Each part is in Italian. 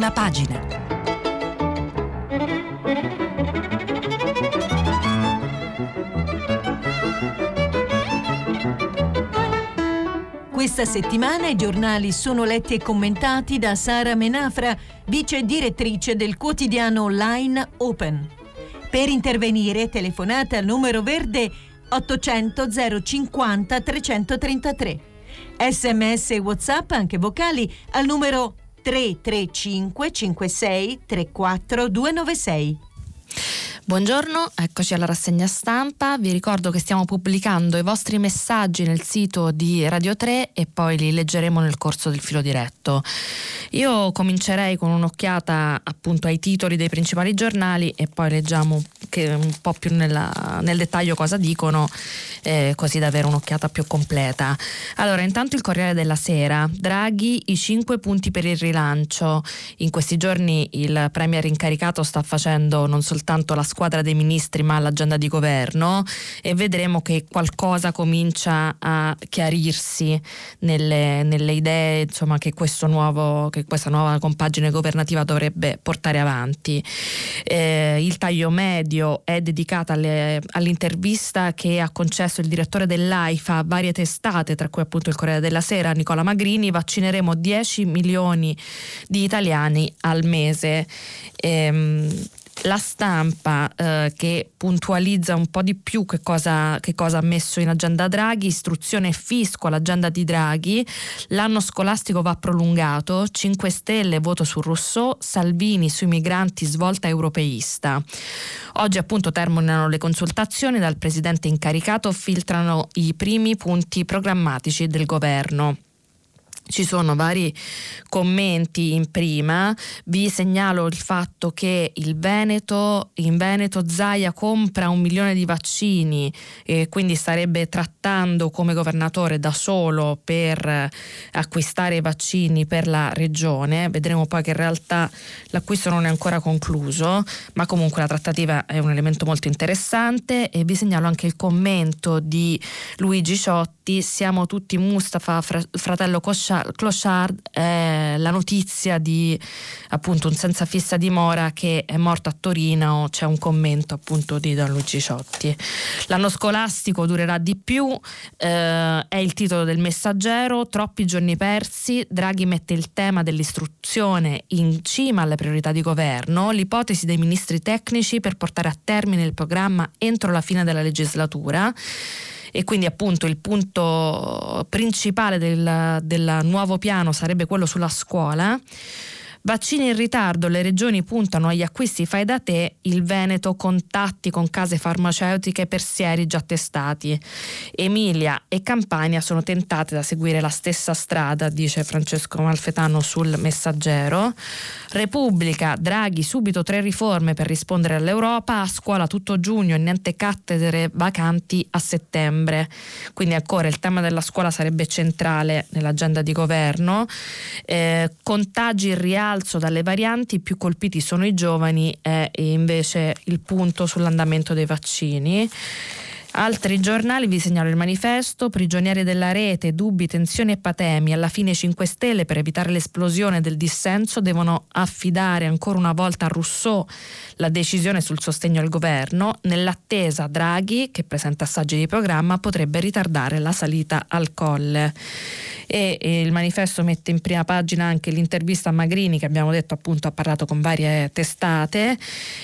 prima pagina. Questa settimana i giornali sono letti e commentati da Sara Menafra, vice direttrice del quotidiano online Open. Per intervenire telefonate al numero verde 800 050 333. Sms e WhatsApp anche vocali al numero 335 56 34 296. Buongiorno, eccoci alla rassegna stampa. Vi ricordo che stiamo pubblicando i vostri messaggi nel sito di Radio 3 e poi li leggeremo nel corso del filo diretto. Io comincerei con un'occhiata appunto ai titoli dei principali giornali e poi leggiamo un po' più nella, nel dettaglio cosa dicono, eh, così da avere un'occhiata più completa. Allora, intanto il Corriere della Sera, Draghi i 5 punti per il rilancio. In questi giorni il Premier incaricato sta facendo non soltanto la squadra dei ministri ma l'agenda di governo e vedremo che qualcosa comincia a chiarirsi nelle, nelle idee insomma, che, nuovo, che, questa nuova compagine governativa dovrebbe portare avanti. Eh, il taglio medio è dedicato alle, all'intervista che ha concesso il direttore dell'AIFA a varie testate, tra cui appunto il Corriere della Sera, Nicola Magrini, vaccineremo 10 milioni di italiani al mese. Ehm, la stampa eh, che puntualizza un po' di più che cosa, che cosa, ha messo in agenda Draghi, istruzione e fisco all'agenda di Draghi, l'anno scolastico va prolungato, 5 Stelle voto su Rousseau, Salvini sui migranti svolta europeista. Oggi appunto terminano le consultazioni, dal presidente incaricato filtrano i primi punti programmatici del governo ci sono vari commenti in prima, vi segnalo il fatto che il Veneto, in Veneto Zaia compra un milione di vaccini e quindi starebbe trattando come governatore da solo per acquistare i vaccini per la regione, vedremo poi che in realtà l'acquisto non è ancora concluso, ma comunque la trattativa è un elemento molto interessante. E vi segnalo anche il commento di Luigi Ciotti, siamo tutti Mustafa, fratello Coscià Clochard è la notizia di appunto un senza fissa dimora che è morto a Torino, c'è un commento appunto di Don Luigi Ciotti. L'anno scolastico durerà di più, eh, è il titolo del messaggero, troppi giorni persi, Draghi mette il tema dell'istruzione in cima alle priorità di governo, l'ipotesi dei ministri tecnici per portare a termine il programma entro la fine della legislatura e quindi appunto il punto principale del, del nuovo piano sarebbe quello sulla scuola. Vaccini in ritardo, le regioni puntano agli acquisti fai da te, il Veneto contatti con case farmaceutiche per sieri già testati. Emilia e Campania sono tentate da seguire la stessa strada, dice Francesco Malfetano sul Messaggero. Repubblica, Draghi, subito tre riforme per rispondere all'Europa, a scuola tutto giugno e niente cattedre vacanti a settembre. Quindi ancora il tema della scuola sarebbe centrale nell'agenda di governo. Eh, contagi in rialzo dalle varianti, più colpiti sono i giovani è invece il punto sull'andamento dei vaccini. Altri giornali vi segnalo il manifesto, prigionieri della rete, dubbi, tensioni e patemi. Alla fine 5 Stelle per evitare l'esplosione del dissenso devono affidare ancora una volta a Rousseau la decisione sul sostegno al governo. Nell'attesa Draghi, che presenta assaggi di programma, potrebbe ritardare la salita al colle. E, e il manifesto mette in prima pagina anche l'intervista a Magrini che abbiamo detto appunto ha parlato con varie testate.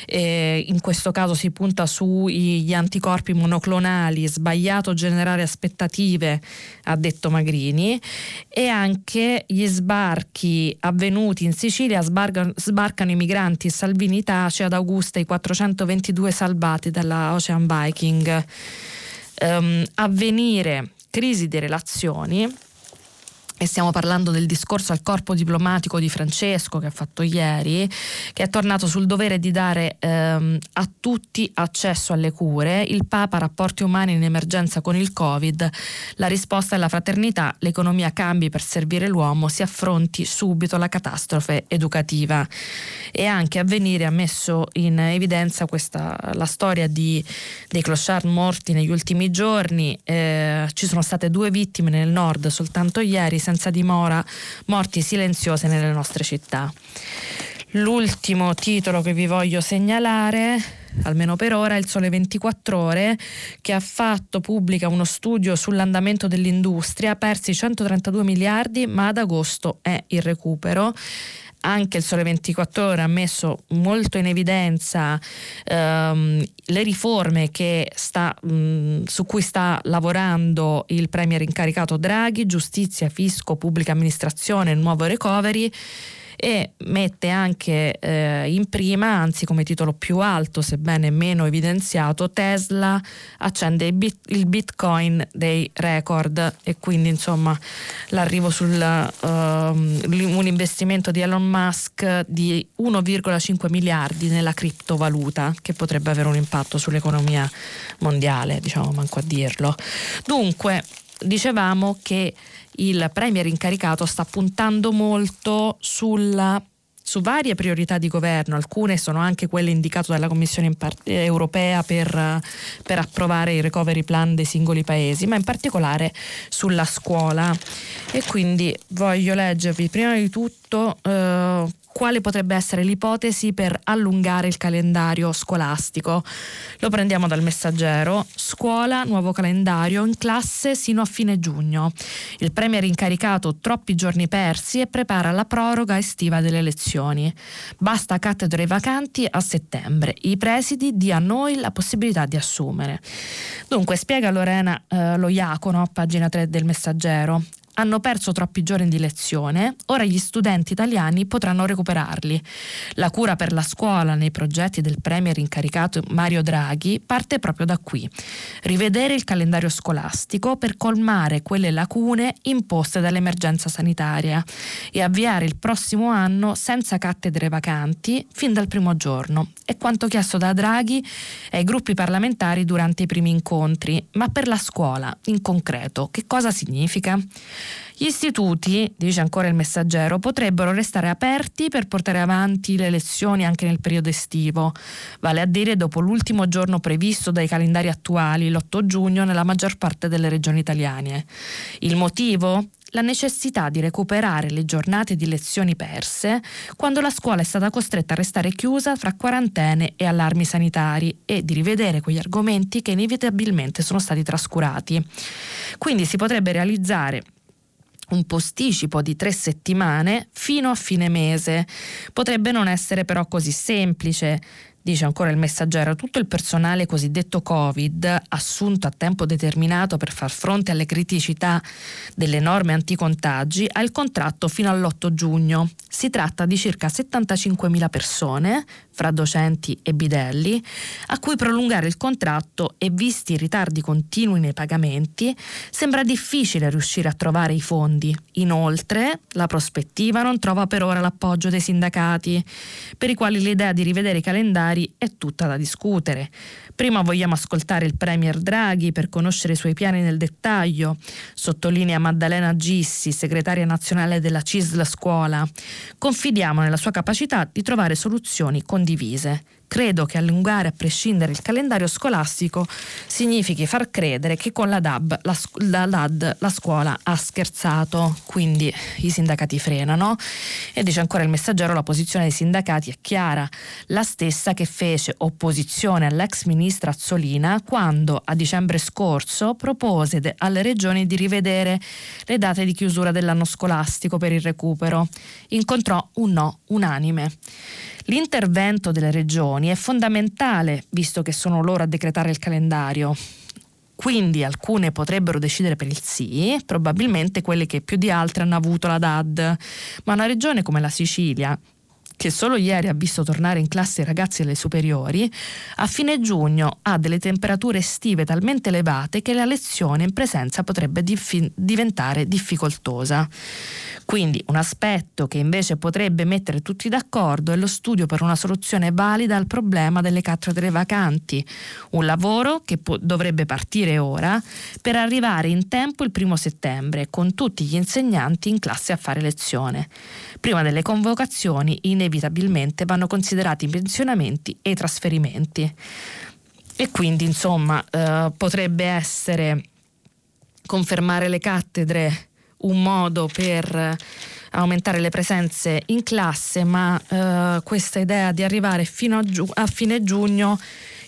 E in questo caso si punta sugli anticorpi monoclonali clonali, sbagliato generare aspettative, ha detto Magrini, e anche gli sbarchi avvenuti in Sicilia, sbarcano, sbarcano i migranti Salvini tace ad Augusta i 422 salvati dalla Ocean Viking. Um, avvenire crisi di relazioni e stiamo parlando del discorso al corpo diplomatico di Francesco che ha fatto ieri, che è tornato sul dovere di dare ehm, a tutti accesso alle cure, il Papa rapporti umani in emergenza con il Covid, la risposta è la fraternità, l'economia cambi per servire l'uomo, si affronti subito la catastrofe educativa. E anche Avvenire ha messo in evidenza questa, la storia di, dei clochard morti negli ultimi giorni, eh, ci sono state due vittime nel nord soltanto ieri, senza dimora, morti silenziose nelle nostre città. L'ultimo titolo che vi voglio segnalare almeno per ora, il Sole 24 Ore, che ha fatto pubblica uno studio sull'andamento dell'industria, persi 132 miliardi, ma ad agosto è il recupero anche il Sole 24 Ore ha messo molto in evidenza ehm, le riforme sta, mh, su cui sta lavorando il Premier incaricato Draghi, giustizia, fisco, pubblica amministrazione, nuovo recovery e mette anche eh, in prima, anzi come titolo più alto, sebbene meno evidenziato, Tesla accende il, bit, il bitcoin dei record e quindi insomma l'arrivo sul uh, un investimento di Elon Musk di 1,5 miliardi nella criptovaluta che potrebbe avere un impatto sull'economia mondiale, diciamo manco a dirlo. Dunque, dicevamo che il Premier incaricato sta puntando molto sulla su varie priorità di governo, alcune sono anche quelle indicate dalla Commissione europea per, per, approvare i recovery plan dei singoli paesi, ma in particolare sulla scuola. E quindi voglio leggervi prima di tutto eh, quale potrebbe essere l'ipotesi per allungare il calendario scolastico. Lo prendiamo dal messaggero. Scuola, nuovo calendario, in classe sino a fine giugno. Il Premier incaricato troppi giorni persi e prepara la proroga estiva delle lezioni. Basta cattedre vacanti a settembre. I presidi dia a noi la possibilità di assumere. Dunque, spiega Lorena eh, Lo Iacono, pagina 3 del messaggero hanno perso troppi giorni di lezione, ora gli studenti italiani potranno recuperarli. La cura per la scuola nei progetti del Premier incaricato Mario Draghi parte proprio da qui. Rivedere il calendario scolastico per colmare quelle lacune imposte dall'emergenza sanitaria e avviare il prossimo anno senza cattedre vacanti fin dal primo giorno. È quanto chiesto da Draghi ai gruppi parlamentari durante i primi incontri, ma per la scuola, in concreto, che cosa significa? Gli istituti, dice ancora il messaggero, potrebbero restare aperti per portare avanti le lezioni anche nel periodo estivo, vale a dire dopo l'ultimo giorno previsto dai calendari attuali, l'8 giugno, nella maggior parte delle regioni italiane. Il motivo? la necessità di recuperare le giornate di lezioni perse quando la scuola è stata costretta a restare chiusa fra quarantene e allarmi sanitari e di rivedere quegli argomenti che inevitabilmente sono stati trascurati. Quindi si potrebbe realizzare un posticipo di tre settimane fino a fine mese. Potrebbe non essere però così semplice. Dice ancora il messaggero, tutto il personale cosiddetto Covid, assunto a tempo determinato per far fronte alle criticità delle norme anticontagi, ha il contratto fino all'8 giugno. Si tratta di circa 75.000 persone, fra docenti e bidelli, a cui prolungare il contratto e visti i ritardi continui nei pagamenti, sembra difficile riuscire a trovare i fondi. Inoltre, la prospettiva non trova per ora l'appoggio dei sindacati, per i quali l'idea di rivedere i calendari è tutta da discutere. Prima vogliamo ascoltare il Premier Draghi per conoscere i suoi piani nel dettaglio, sottolinea Maddalena Gissi, segretaria nazionale della CISL Scuola. Confidiamo nella sua capacità di trovare soluzioni condivise condivise. Credo che allungare a prescindere il calendario scolastico significhi far credere che con la DAB, la, la DAD, la scuola ha scherzato, quindi i sindacati frenano. E dice ancora il messaggero, la posizione dei sindacati è chiara, la stessa che fece opposizione all'ex ministra Azzolina quando a dicembre scorso propose de- alle regioni di rivedere le date di chiusura dell'anno scolastico per il recupero. Incontrò un no unanime. L'intervento delle regioni è fondamentale, visto che sono loro a decretare il calendario. Quindi alcune potrebbero decidere per il sì, probabilmente quelle che più di altre hanno avuto la DAD, ma una regione come la Sicilia, che solo ieri ha visto tornare in classe i ragazzi alle superiori, a fine giugno ha delle temperature estive talmente elevate che la lezione in presenza potrebbe diffi- diventare difficoltosa. Quindi un aspetto che invece potrebbe mettere tutti d'accordo è lo studio per una soluzione valida al problema delle cattedre vacanti, un lavoro che po- dovrebbe partire ora per arrivare in tempo il primo settembre con tutti gli insegnanti in classe a fare lezione. Prima delle convocazioni inevitabilmente vanno considerati i pensionamenti e i trasferimenti. E quindi insomma eh, potrebbe essere confermare le cattedre un modo per aumentare le presenze in classe, ma eh, questa idea di arrivare fino a, giu- a fine giugno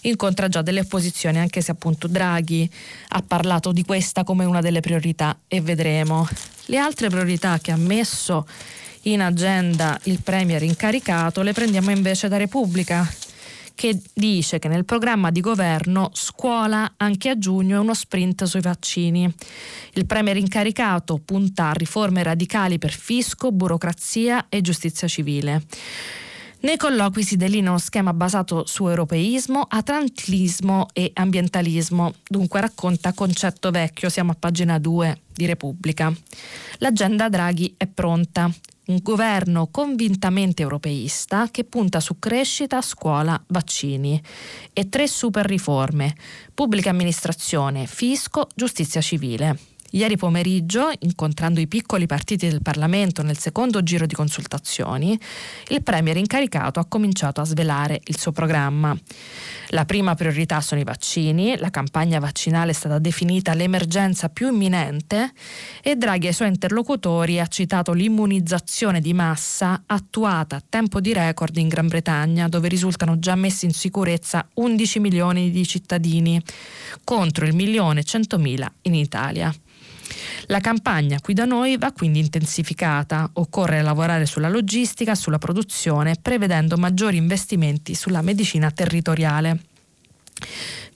incontra già delle opposizioni, anche se appunto Draghi ha parlato di questa come una delle priorità e vedremo. Le altre priorità che ha messo in agenda il Premier incaricato le prendiamo invece da Repubblica che dice che nel programma di governo scuola anche a giugno è uno sprint sui vaccini. Il Premier incaricato punta a riforme radicali per fisco, burocrazia e giustizia civile. Nei colloqui si delinea uno schema basato su europeismo, atlantismo e ambientalismo. Dunque racconta concetto vecchio, siamo a pagina 2 di Repubblica. L'agenda Draghi è pronta. Un governo convintamente europeista che punta su crescita, scuola, vaccini e tre super riforme: pubblica amministrazione, fisco, giustizia civile. Ieri pomeriggio, incontrando i piccoli partiti del Parlamento nel secondo giro di consultazioni, il Premier incaricato ha cominciato a svelare il suo programma. La prima priorità sono i vaccini, la campagna vaccinale è stata definita l'emergenza più imminente e Draghi ai suoi interlocutori ha citato l'immunizzazione di massa attuata a tempo di record in Gran Bretagna, dove risultano già messi in sicurezza 11 milioni di cittadini, contro il milione e centomila in Italia. La campagna qui da noi va quindi intensificata, occorre lavorare sulla logistica, sulla produzione, prevedendo maggiori investimenti sulla medicina territoriale.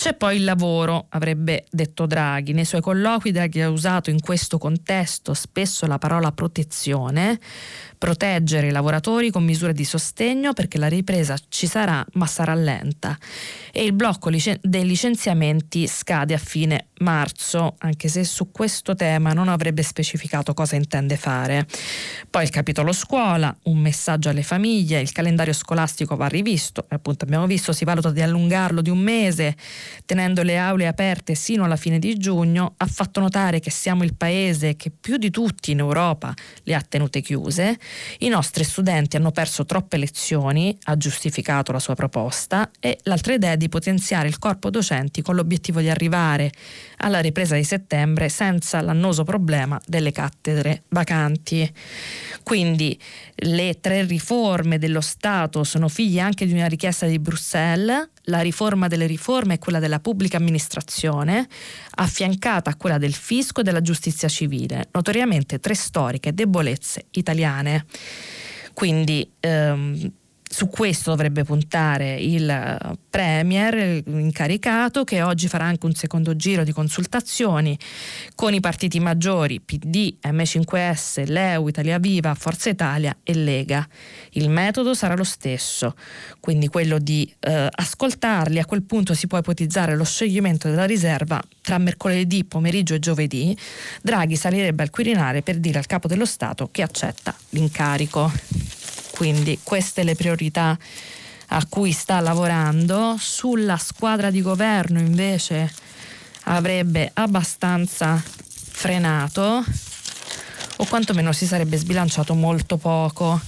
C'è poi il lavoro, avrebbe detto Draghi. Nei suoi colloqui Draghi ha usato in questo contesto spesso la parola protezione, proteggere i lavoratori con misure di sostegno perché la ripresa ci sarà ma sarà lenta e il blocco dei licenziamenti scade a fine marzo, anche se su questo tema non avrebbe specificato cosa intende fare. Poi il capitolo scuola, un messaggio alle famiglie, il calendario scolastico va rivisto, appunto abbiamo visto si valuta di allungarlo di un mese, tenendo le aule aperte sino alla fine di giugno, ha fatto notare che siamo il paese che più di tutti in Europa le ha tenute chiuse, i nostri studenti hanno perso troppe lezioni, ha giustificato la sua proposta e l'altra idea è di potenziare il corpo docenti con l'obiettivo di arrivare alla ripresa di settembre senza l'annoso problema delle cattedre vacanti. Quindi le tre riforme dello Stato sono figlie anche di una richiesta di Bruxelles, la riforma delle riforme è quella della pubblica amministrazione, affiancata a quella del fisco e della giustizia civile, notoriamente tre storiche debolezze italiane. Quindi ehm, su questo dovrebbe puntare il eh, Premier incaricato che oggi farà anche un secondo giro di consultazioni con i partiti maggiori PD, M5S, Leu, Italia Viva, Forza Italia e Lega. Il metodo sarà lo stesso, quindi quello di eh, ascoltarli. A quel punto si può ipotizzare lo scioglimento della riserva tra mercoledì, pomeriggio e giovedì. Draghi salirebbe al Quirinale per dire al capo dello Stato che accetta l'incarico. Quindi queste le priorità a cui sta lavorando. Sulla squadra di governo invece avrebbe abbastanza frenato o quantomeno si sarebbe sbilanciato molto poco.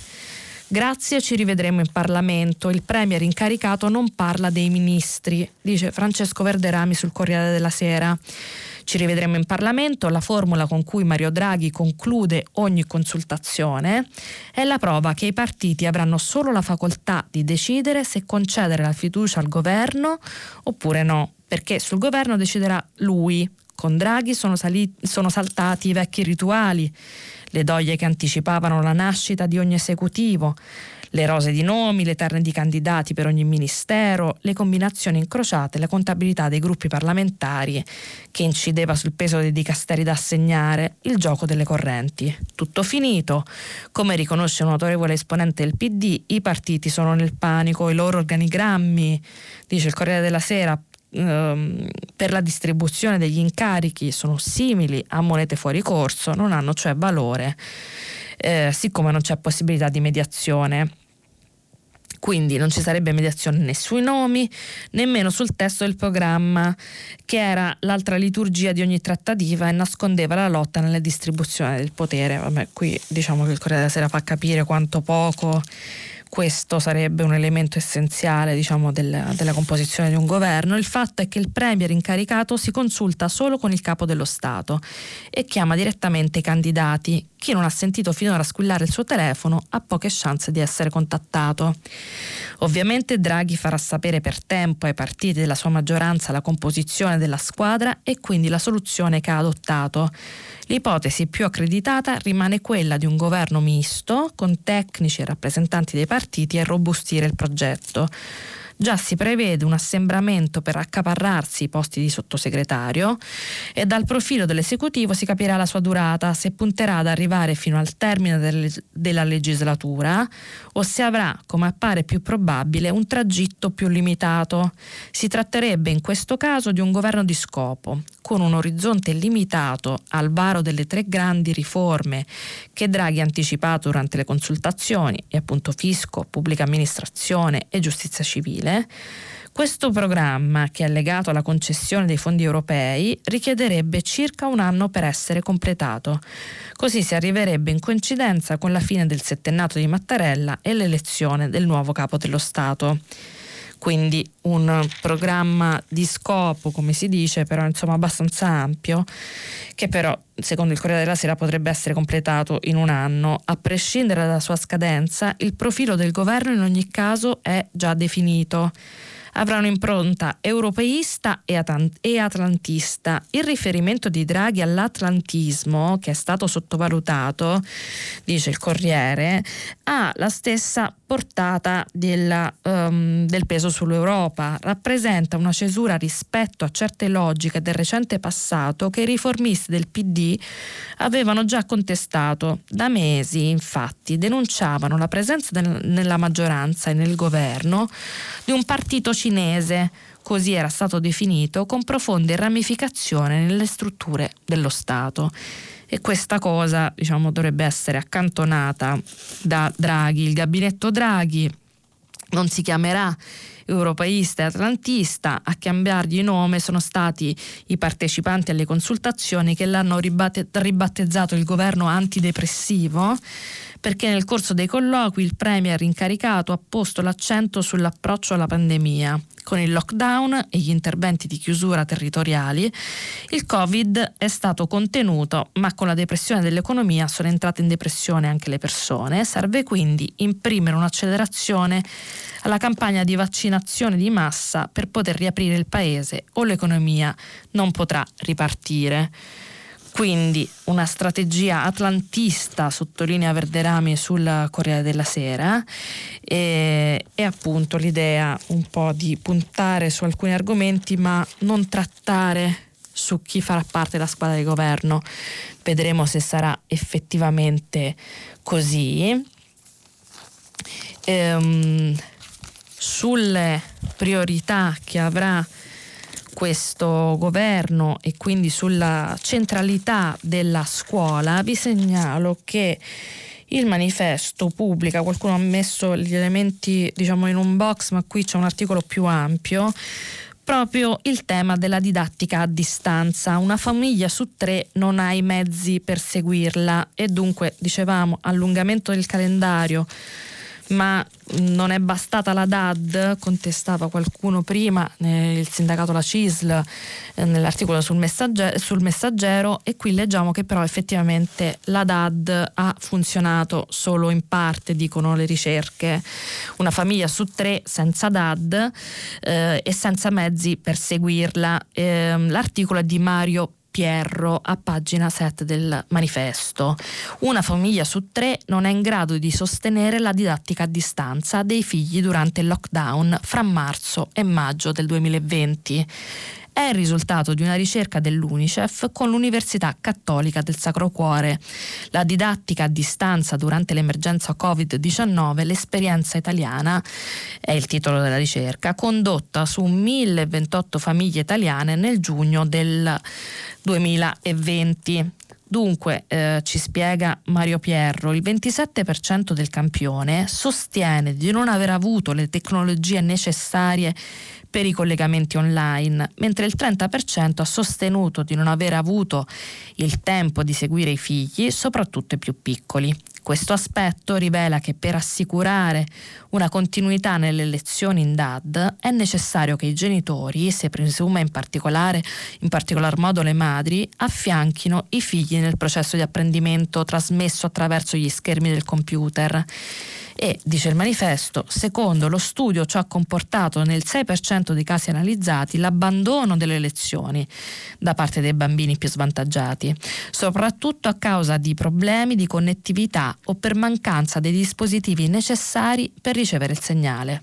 Grazie, ci rivedremo in Parlamento. Il Premier incaricato non parla dei ministri, dice Francesco Verderami sul Corriere della Sera. Ci rivedremo in Parlamento, la formula con cui Mario Draghi conclude ogni consultazione è la prova che i partiti avranno solo la facoltà di decidere se concedere la fiducia al governo oppure no, perché sul governo deciderà lui. Con Draghi sono, saliti, sono saltati i vecchi rituali, le doglie che anticipavano la nascita di ogni esecutivo, le rose di nomi, le terne di candidati per ogni ministero, le combinazioni incrociate, la contabilità dei gruppi parlamentari che incideva sul peso dei dicasteri da assegnare, il gioco delle correnti. Tutto finito. Come riconosce un autorevole esponente del PD, i partiti sono nel panico, i loro organigrammi, dice il Corriere della Sera, ehm, per la distribuzione degli incarichi sono simili a monete fuori corso, non hanno cioè valore, eh, siccome non c'è possibilità di mediazione. Quindi non ci sarebbe mediazione né sui nomi, nemmeno sul testo del programma, che era l'altra liturgia di ogni trattativa e nascondeva la lotta nella distribuzione del potere. Vabbè, qui diciamo che il Corriere della Sera fa capire quanto poco questo sarebbe un elemento essenziale diciamo, del, della composizione di un governo. Il fatto è che il Premier incaricato si consulta solo con il capo dello Stato e chiama direttamente i candidati. Chi non ha sentito finora squillare il suo telefono ha poche chance di essere contattato. Ovviamente Draghi farà sapere per tempo ai partiti della sua maggioranza la composizione della squadra e quindi la soluzione che ha adottato. L'ipotesi più accreditata rimane quella di un governo misto con tecnici e rappresentanti dei partiti a robustire il progetto. Già si prevede un assembramento per accaparrarsi i posti di sottosegretario e dal profilo dell'esecutivo si capirà la sua durata, se punterà ad arrivare fino al termine del, della legislatura o se avrà, come appare più probabile, un tragitto più limitato. Si tratterebbe in questo caso di un governo di scopo, con un orizzonte limitato al varo delle tre grandi riforme che Draghi ha anticipato durante le consultazioni, e appunto fisco, pubblica amministrazione e giustizia civile, questo programma, che è legato alla concessione dei fondi europei, richiederebbe circa un anno per essere completato. Così si arriverebbe in coincidenza con la fine del settennato di Mattarella e l'elezione del nuovo capo dello Stato quindi un programma di scopo, come si dice, però insomma abbastanza ampio, che però secondo il Corriere della Sera potrebbe essere completato in un anno. A prescindere dalla sua scadenza, il profilo del governo in ogni caso è già definito avrà un'impronta europeista e, atlantista. Il riferimento di Draghi all'atlantismo, che è stato sottovalutato, dice il Corriere, ha la stessa portata della, um, del peso sull'Europa, rappresenta una cesura rispetto a certe logiche del recente passato che i riformisti del PD avevano già contestato. Da mesi, infatti, denunciavano la presenza del, nella maggioranza e nel governo di un partito cinese, così era stato definito, con profonde ramificazioni nelle strutture dello Stato. E questa cosa diciamo, dovrebbe essere accantonata da Draghi. Il gabinetto Draghi non si chiamerà europeista e atlantista, a cambiargli nome sono stati i partecipanti alle consultazioni che l'hanno ribattezzato il governo antidepressivo perché nel corso dei colloqui il Premier incaricato ha posto l'accento sull'approccio alla pandemia. Con il lockdown e gli interventi di chiusura territoriali, il Covid è stato contenuto, ma con la depressione dell'economia sono entrate in depressione anche le persone. Serve quindi imprimere un'accelerazione alla campagna di vaccinazione di massa per poter riaprire il paese o l'economia non potrà ripartire. Quindi una strategia atlantista, sottolinea Verderami sul Corriere della Sera, e, e, appunto l'idea un po' di puntare su alcuni argomenti ma non trattare su chi farà parte della squadra di governo. Vedremo se sarà effettivamente così. Ehm, sulle priorità che avrà questo governo e quindi sulla centralità della scuola, vi segnalo che il manifesto pubblica, qualcuno ha messo gli elementi diciamo in un box, ma qui c'è un articolo più ampio, proprio il tema della didattica a distanza. Una famiglia su tre non ha i mezzi per seguirla e dunque, dicevamo, allungamento del calendario ma non è bastata la DAD, contestava qualcuno prima, eh, il sindacato La CISL, eh, nell'articolo sul messaggero, sul messaggero, e qui leggiamo che però effettivamente la DAD ha funzionato solo in parte, dicono le ricerche. Una famiglia su tre senza DAD eh, e senza mezzi per seguirla. Ehm, l'articolo è di Mario Pierro a pagina 7 del manifesto. Una famiglia su tre non è in grado di sostenere la didattica a distanza dei figli durante il lockdown fra marzo e maggio del 2020 è il risultato di una ricerca dell'UNICEF con l'Università Cattolica del Sacro Cuore. La didattica a distanza durante l'emergenza Covid-19, l'esperienza italiana, è il titolo della ricerca, condotta su 1028 famiglie italiane nel giugno del 2020. Dunque, eh, ci spiega Mario Pierro, il 27% del campione sostiene di non aver avuto le tecnologie necessarie per i collegamenti online, mentre il 30% ha sostenuto di non aver avuto il tempo di seguire i figli, soprattutto i più piccoli. Questo aspetto rivela che per assicurare una continuità nelle lezioni in DAD è necessario che i genitori, se presume in particolare, in particolar modo le madri, affianchino i figli nel processo di apprendimento trasmesso attraverso gli schermi del computer. E, dice il manifesto, secondo lo studio ciò ha comportato nel 6% dei casi analizzati l'abbandono delle lezioni da parte dei bambini più svantaggiati, soprattutto a causa di problemi di connettività o per mancanza dei dispositivi necessari per ricevere il segnale.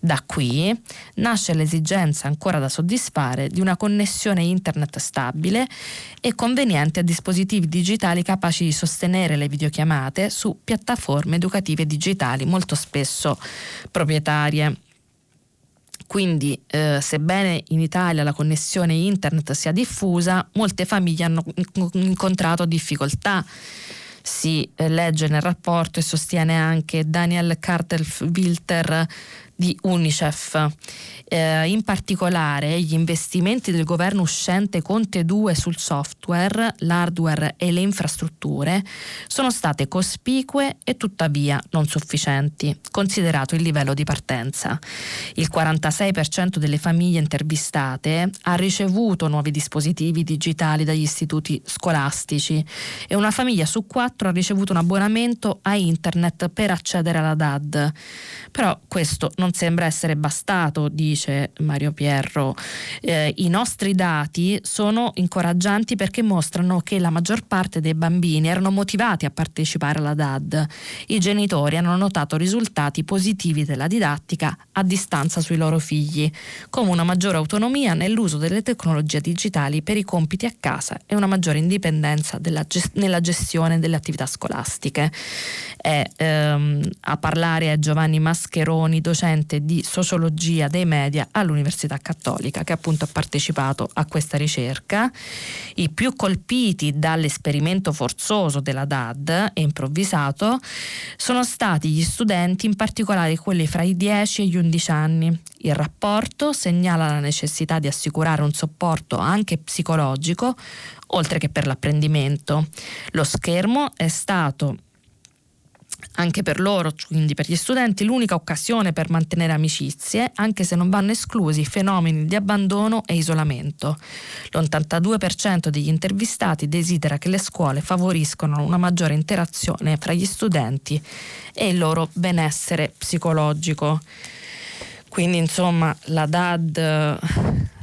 Da qui nasce l'esigenza ancora da soddisfare di una connessione internet stabile e conveniente a dispositivi digitali capaci di sostenere le videochiamate su piattaforme educative digitali molto spesso proprietarie. Quindi, eh, sebbene in Italia la connessione internet sia diffusa, molte famiglie hanno incontrato difficoltà si eh, legge nel rapporto e sostiene anche Daniel Carter-Wilter di UNICEF. Eh, in particolare gli investimenti del governo uscente Conte 2 sul software, l'hardware e le infrastrutture sono state cospicue e tuttavia non sufficienti, considerato il livello di partenza. Il 46% delle famiglie intervistate ha ricevuto nuovi dispositivi digitali dagli istituti scolastici e una famiglia su quattro ha ricevuto un abbonamento a internet per accedere alla DAD. Però questo non sembra essere bastato, dice Mario Pierro. Eh, I nostri dati sono incoraggianti perché mostrano che la maggior parte dei bambini erano motivati a partecipare alla DAD. I genitori hanno notato risultati positivi della didattica a distanza sui loro figli, come una maggiore autonomia nell'uso delle tecnologie digitali per i compiti a casa e una maggiore indipendenza gest- nella gestione delle attività scolastiche. È, ehm, a parlare è Giovanni Mascheroni, docente di sociologia dei media all'Università Cattolica, che appunto ha partecipato a questa ricerca. I più colpiti dall'esperimento forzoso della DAD e improvvisato sono stati gli studenti, in particolare quelli fra i 10 e gli 11 anni. Il rapporto segnala la necessità di assicurare un supporto anche psicologico, oltre che per l'apprendimento. Lo schermo è stato anche per loro, quindi per gli studenti, l'unica occasione per mantenere amicizie, anche se non vanno esclusi fenomeni di abbandono e isolamento. L'82% degli intervistati desidera che le scuole favoriscano una maggiore interazione fra gli studenti e il loro benessere psicologico. Quindi insomma la DAD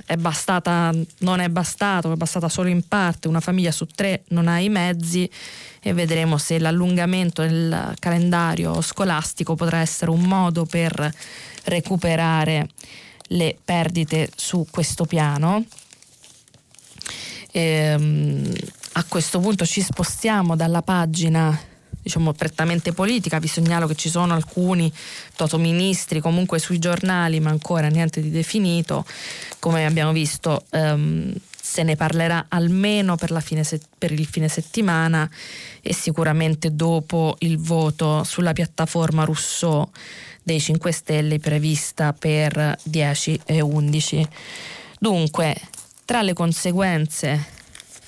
è bastata, non è bastato, è bastata solo in parte, una famiglia su tre non ha i mezzi e vedremo se l'allungamento del calendario scolastico potrà essere un modo per recuperare le perdite su questo piano. E, ehm, a questo punto ci spostiamo dalla pagina diciamo prettamente politica, vi segnalo che ci sono alcuni toto ministri comunque sui giornali, ma ancora niente di definito. Come abbiamo visto ehm, se ne parlerà almeno per, se- per, il fine settimana e sicuramente dopo il voto sulla piattaforma Rousseau dei 5 Stelle prevista per 10 e 11. Dunque, tra le conseguenze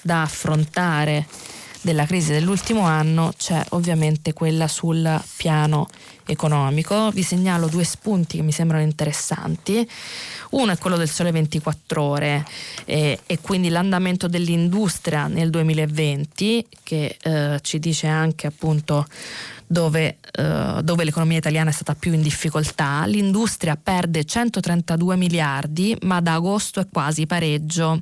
da affrontare della crisi dell'ultimo anno c'è ovviamente quella sul piano economico. Vi segnalo due spunti che mi sembrano interessanti. Uno è quello del sole 24 ore eh, e quindi l'andamento dell'industria nel 2020 che eh, ci dice anche appunto dove, eh, dove, l'economia italiana è stata più in difficoltà, l'industria perde 132 miliardi, ma da agosto è quasi pareggio.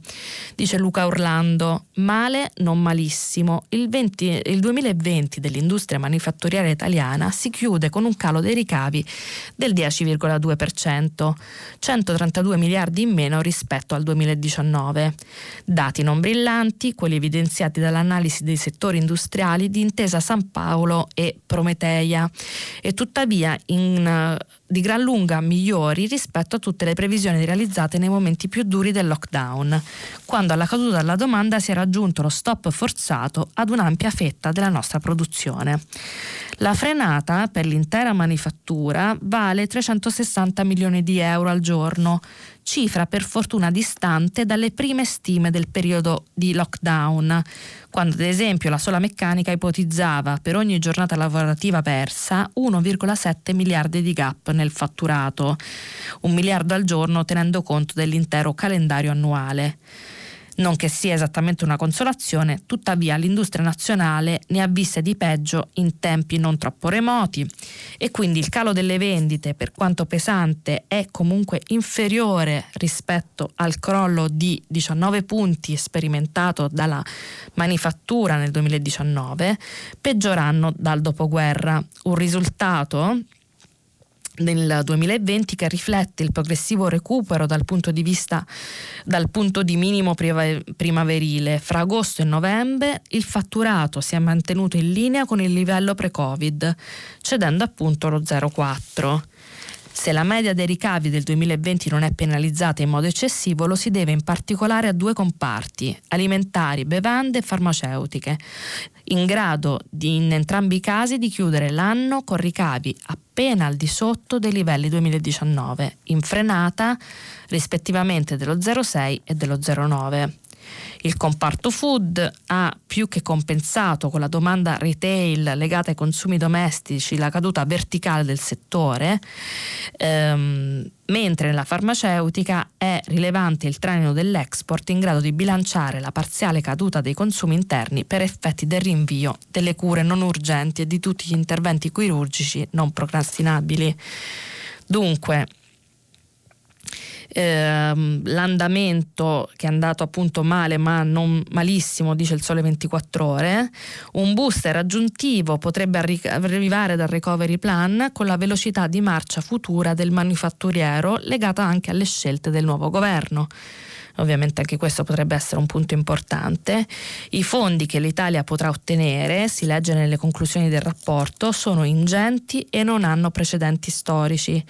Dice Luca Orlando, male non malissimo. Il, 20, il 2020 dell'industria manifatturiera italiana si chiude con un calo dei ricavi del 10,2%, 132 miliardi in meno rispetto al 2019. Dati non brillanti, quelli evidenziati dall'analisi dei settori industriali di Intesa San Paolo e Prometeia e tuttavia in, eh, di gran lunga migliori rispetto a tutte le previsioni realizzate nei momenti più duri del lockdown, quando alla caduta della domanda si è raggiunto lo stop forzato ad un'ampia fetta della nostra produzione. La frenata per l'intera manifattura vale 360 milioni di euro al giorno, cifra per fortuna distante dalle prime stime del periodo di lockdown, quando ad esempio la sola meccanica ipotizzava per ogni giornata lavorativa persa 1,7 miliardi di gap nel fatturato, un miliardo al giorno tenendo conto dell'intero calendario annuale. Non che sia esattamente una consolazione, tuttavia l'industria nazionale ne ha viste di peggio in tempi non troppo remoti e quindi il calo delle vendite, per quanto pesante, è comunque inferiore rispetto al crollo di 19 punti sperimentato dalla manifattura nel 2019, peggioranno dal dopoguerra. Un risultato del 2020 che riflette il progressivo recupero dal punto di vista dal punto di minimo primaverile. Fra agosto e novembre il fatturato si è mantenuto in linea con il livello pre-Covid, cedendo appunto lo 0,4. Se la media dei ricavi del 2020 non è penalizzata in modo eccessivo, lo si deve in particolare a due comparti, alimentari, bevande e farmaceutiche, in grado di, in entrambi i casi di chiudere l'anno con ricavi appena al di sotto dei livelli 2019, in frenata rispettivamente dello 0,6 e dello 0,9. Il comparto food ha più che compensato con la domanda retail legata ai consumi domestici la caduta verticale del settore, ehm, mentre nella farmaceutica è rilevante il traino dell'export in grado di bilanciare la parziale caduta dei consumi interni per effetti del rinvio delle cure non urgenti e di tutti gli interventi chirurgici non procrastinabili. Dunque, ehm, l'andamento che è andato appunto male ma non malissimo, dice il Sole 24 ore, un booster aggiuntivo potrebbe arrivare dal recovery plan con la velocità di marcia futura del manifatturiero legata anche alle scelte del nuovo governo ovviamente anche questo potrebbe essere un punto importante. I fondi che l'Italia potrà ottenere, si legge nelle conclusioni del rapporto, sono ingenti e non hanno precedenti storici.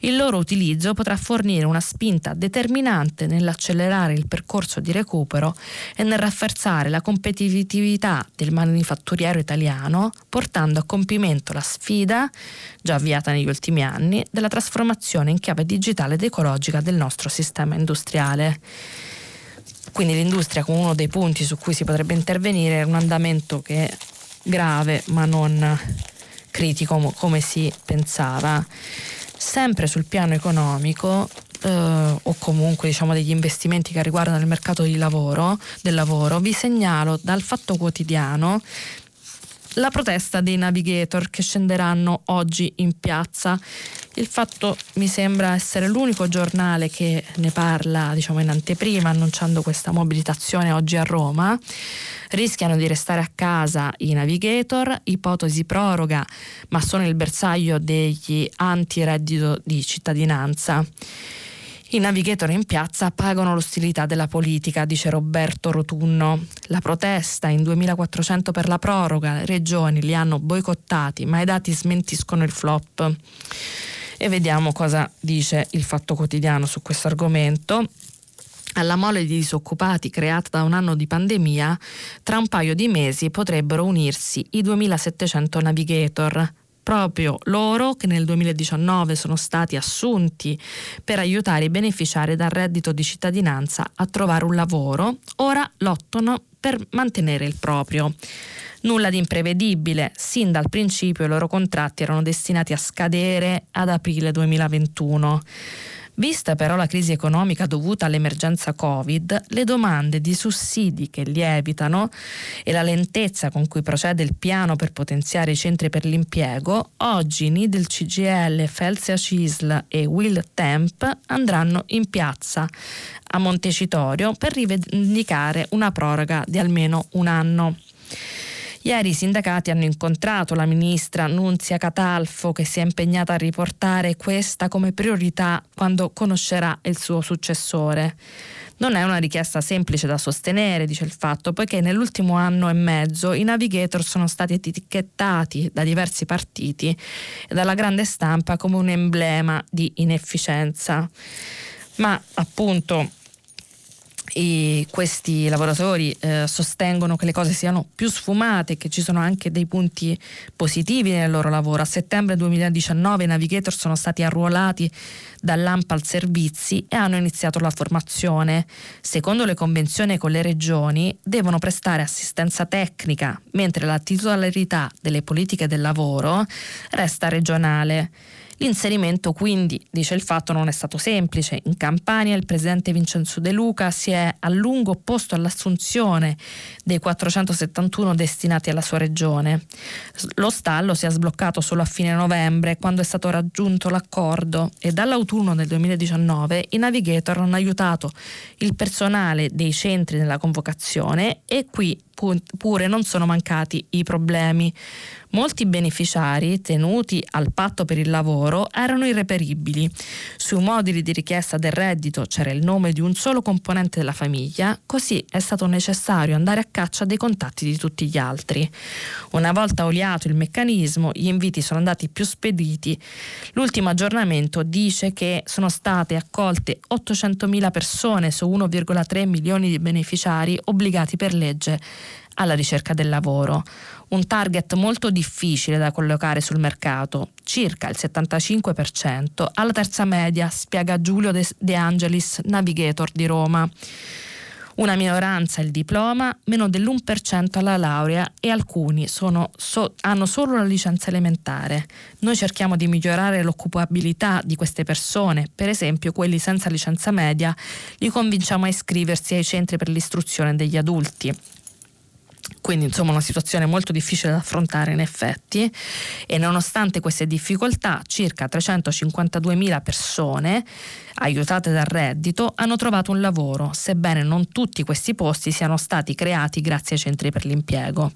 Il loro utilizzo potrà fornire una spinta determinante nell'accelerare il percorso di recupero e nel rafforzare la competitività del manifatturiero italiano, portando a compimento la sfida, già avviata negli ultimi anni, della trasformazione in chiave digitale ed ecologica del nostro sistema industriale. Quindi l'industria come uno dei punti su cui si potrebbe intervenire è un andamento che è grave ma non critico come si pensava. Sempre sul piano economico eh, o comunque diciamo degli investimenti che riguardano il mercato lavoro, del lavoro, vi segnalo dal Fatto Quotidiano la protesta dei navigator che scenderanno oggi in piazza. Il fatto mi sembra essere l'unico giornale che ne parla diciamo, in anteprima, annunciando questa mobilitazione oggi a Roma. Rischiano di restare a casa i navigator, ipotesi proroga, ma sono il bersaglio degli anti-reddito di cittadinanza. I navigator in piazza pagano l'ostilità della politica, dice Roberto Rotunno. La protesta in 2400 per la proroga, le regioni li hanno boicottati, ma i dati smentiscono il flop. E vediamo cosa dice il Fatto Quotidiano su questo argomento. Alla mole di disoccupati creata da un anno di pandemia, tra un paio di mesi potrebbero unirsi i 2700 navigator, proprio loro che nel 2019 sono stati assunti per aiutare i beneficiari dal reddito di cittadinanza a trovare un lavoro, ora lottano per mantenere il proprio. Nulla di imprevedibile, sin dal principio i loro contratti erano destinati a scadere ad aprile 2021. Vista però la crisi economica dovuta all'emergenza Covid, le domande di sussidi che lievitano e la lentezza con cui procede il piano per potenziare i centri per l'impiego, oggi Nidel CGL, Felsia Cisl e Will Temp andranno in piazza a Montecitorio per rivendicare una proroga di almeno un anno. Ieri i sindacati hanno incontrato la ministra Nunzia Catalfo che si è impegnata a riportare questa come priorità quando conoscerà il suo successore. Non è una richiesta semplice da sostenere, dice il fatto, poiché nell'ultimo anno e mezzo i navigator sono stati etichettati da diversi partiti e dalla grande stampa come un emblema di inefficienza. Ma appunto e questi lavoratori eh, sostengono che le cose siano più sfumate, che ci sono anche dei punti positivi nel loro lavoro. A settembre 2019 i navigator sono stati arruolati dall'AMPAL Servizi e hanno iniziato la formazione. Secondo le convenzioni con le regioni devono prestare assistenza tecnica, mentre la titolarità delle politiche del lavoro resta regionale. L'inserimento quindi, dice il fatto, non è stato semplice. In Campania il presidente Vincenzo De Luca si è a lungo opposto all'assunzione dei 471 destinati alla sua regione. Lo stallo si è sbloccato solo a fine novembre, quando è stato raggiunto l'accordo e dall'autunno del 2019 i navigator hanno aiutato il personale dei centri nella convocazione e qui pure non sono mancati i problemi. Molti beneficiari tenuti al patto per il lavoro erano irreperibili. Sui moduli di richiesta del reddito c'era il nome di un solo componente della famiglia, così è stato necessario andare a caccia dei contatti di tutti gli altri. Una volta oliato il meccanismo, gli inviti sono andati più spediti. L'ultimo aggiornamento dice che sono state accolte 800.000 persone su 1,3 milioni di beneficiari obbligati per legge alla ricerca del lavoro, un target molto difficile da collocare sul mercato, circa il 75% alla terza media, spiega Giulio De Angelis, navigator di Roma. Una minoranza il diploma, meno dell'1% alla laurea e alcuni sono, so, hanno solo la licenza elementare. Noi cerchiamo di migliorare l'occupabilità di queste persone, per esempio quelli senza licenza media, li convinciamo a iscriversi ai centri per l'istruzione degli adulti quindi insomma una situazione molto difficile da affrontare in effetti. E nonostante queste difficoltà circa 352.000 persone aiutate dal reddito hanno trovato un lavoro, sebbene non tutti questi posti siano stati creati grazie ai centri per l'impiego.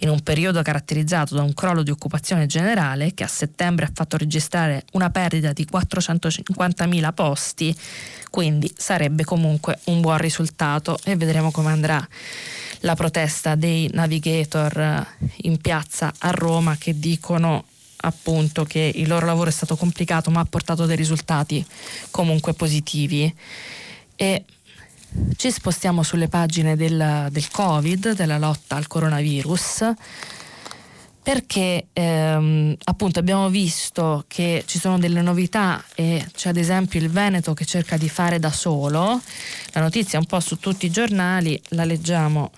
In un periodo caratterizzato da un crollo di occupazione generale che a settembre ha fatto registrare una perdita di 450.000 posti, quindi sarebbe comunque un buon risultato. E vedremo come andrà la protesta dei navigator eh, in piazza a Roma che dicono appunto che il loro lavoro è stato complicato ma ha portato dei risultati comunque positivi. E ci spostiamo sulle pagine del, del Covid, della lotta al coronavirus perché ehm, appunto abbiamo visto che ci sono delle novità e c'è ad esempio il Veneto che cerca di fare da solo, la notizia è un po' su tutti i giornali, la leggiamo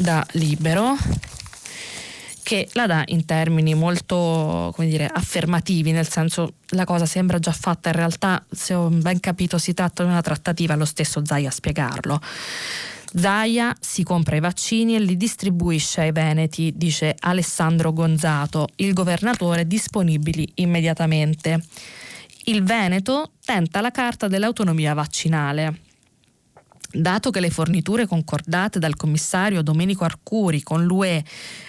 da Libero che la dà in termini molto dire, affermativi, nel senso la cosa sembra già fatta, in realtà se ho ben capito si tratta di una trattativa, lo stesso Zaia a spiegarlo. Zaia si compra i vaccini e li distribuisce ai veneti, dice Alessandro Gonzato, il governatore disponibili immediatamente. Il Veneto tenta la carta dell'autonomia vaccinale. Dato che le forniture concordate dal commissario Domenico Arcuri con l'UE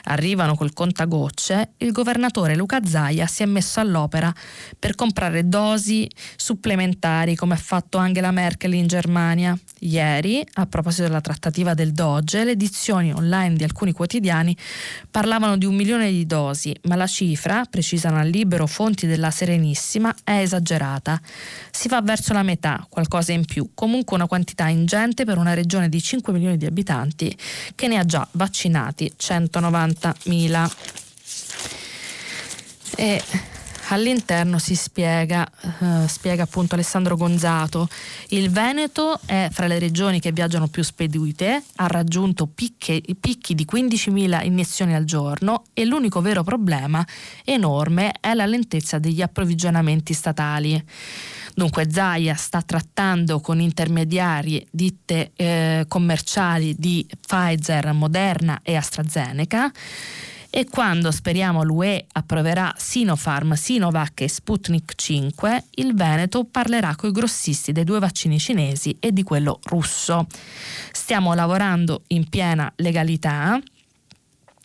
arrivano col contagocce, il governatore Luca Zaia si è messo all'opera per comprare dosi supplementari come ha fatto Angela Merkel in Germania. Ieri, a proposito della trattativa del Doge, le edizioni online di alcuni quotidiani parlavano di un milione di dosi, ma la cifra, precisano al libero fonti della Serenissima, è esagerata. Si va verso la metà, qualcosa in più, comunque una quantità ingente sufficiente per una regione di 5 milioni di abitanti che ne ha già vaccinati 190.000. E all'interno si spiega, uh, spiega appunto Alessandro Gonzato, il Veneto è fra le regioni che viaggiano più spedite, ha raggiunto picche, picchi di 15.000 iniezioni al giorno e l'unico vero problema enorme è la lentezza degli approvvigionamenti statali. Dunque Zaia sta trattando con intermediari ditte eh, commerciali di Pfizer, Moderna e AstraZeneca e quando speriamo l'UE approverà Sinopharm, Sinovac e Sputnik 5, il Veneto parlerà con i grossisti dei due vaccini cinesi e di quello russo. Stiamo lavorando in piena legalità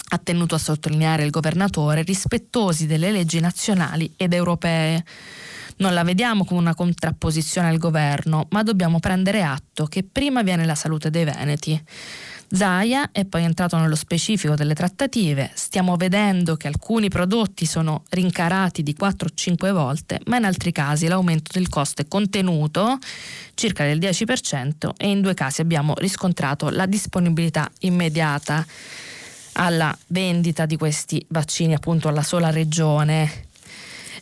ha tenuto a sottolineare il governatore, rispettosi delle leggi nazionali ed europee. Non la vediamo come una contrapposizione al governo, ma dobbiamo prendere atto che prima viene la salute dei veneti. Zaia è poi entrato nello specifico delle trattative, stiamo vedendo che alcuni prodotti sono rincarati di 4-5 volte, ma in altri casi l'aumento del costo è contenuto circa del 10% e in due casi abbiamo riscontrato la disponibilità immediata alla vendita di questi vaccini appunto alla sola regione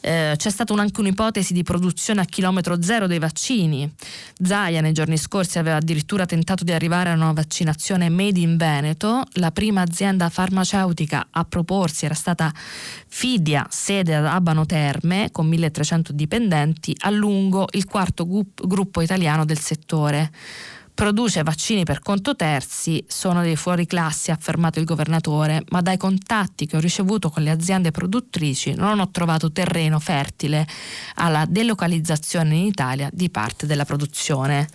eh, c'è stata anche un'ipotesi di produzione a chilometro zero dei vaccini. Zaia nei giorni scorsi aveva addirittura tentato di arrivare a una vaccinazione made in Veneto. La prima azienda farmaceutica a proporsi era stata Fidia, sede ad Abano Terme, con 1300 dipendenti, a lungo il quarto gruppo italiano del settore produce vaccini per conto terzi, sono dei fuoriclassi, ha affermato il governatore, ma dai contatti che ho ricevuto con le aziende produttrici non ho trovato terreno fertile alla delocalizzazione in Italia di parte della produzione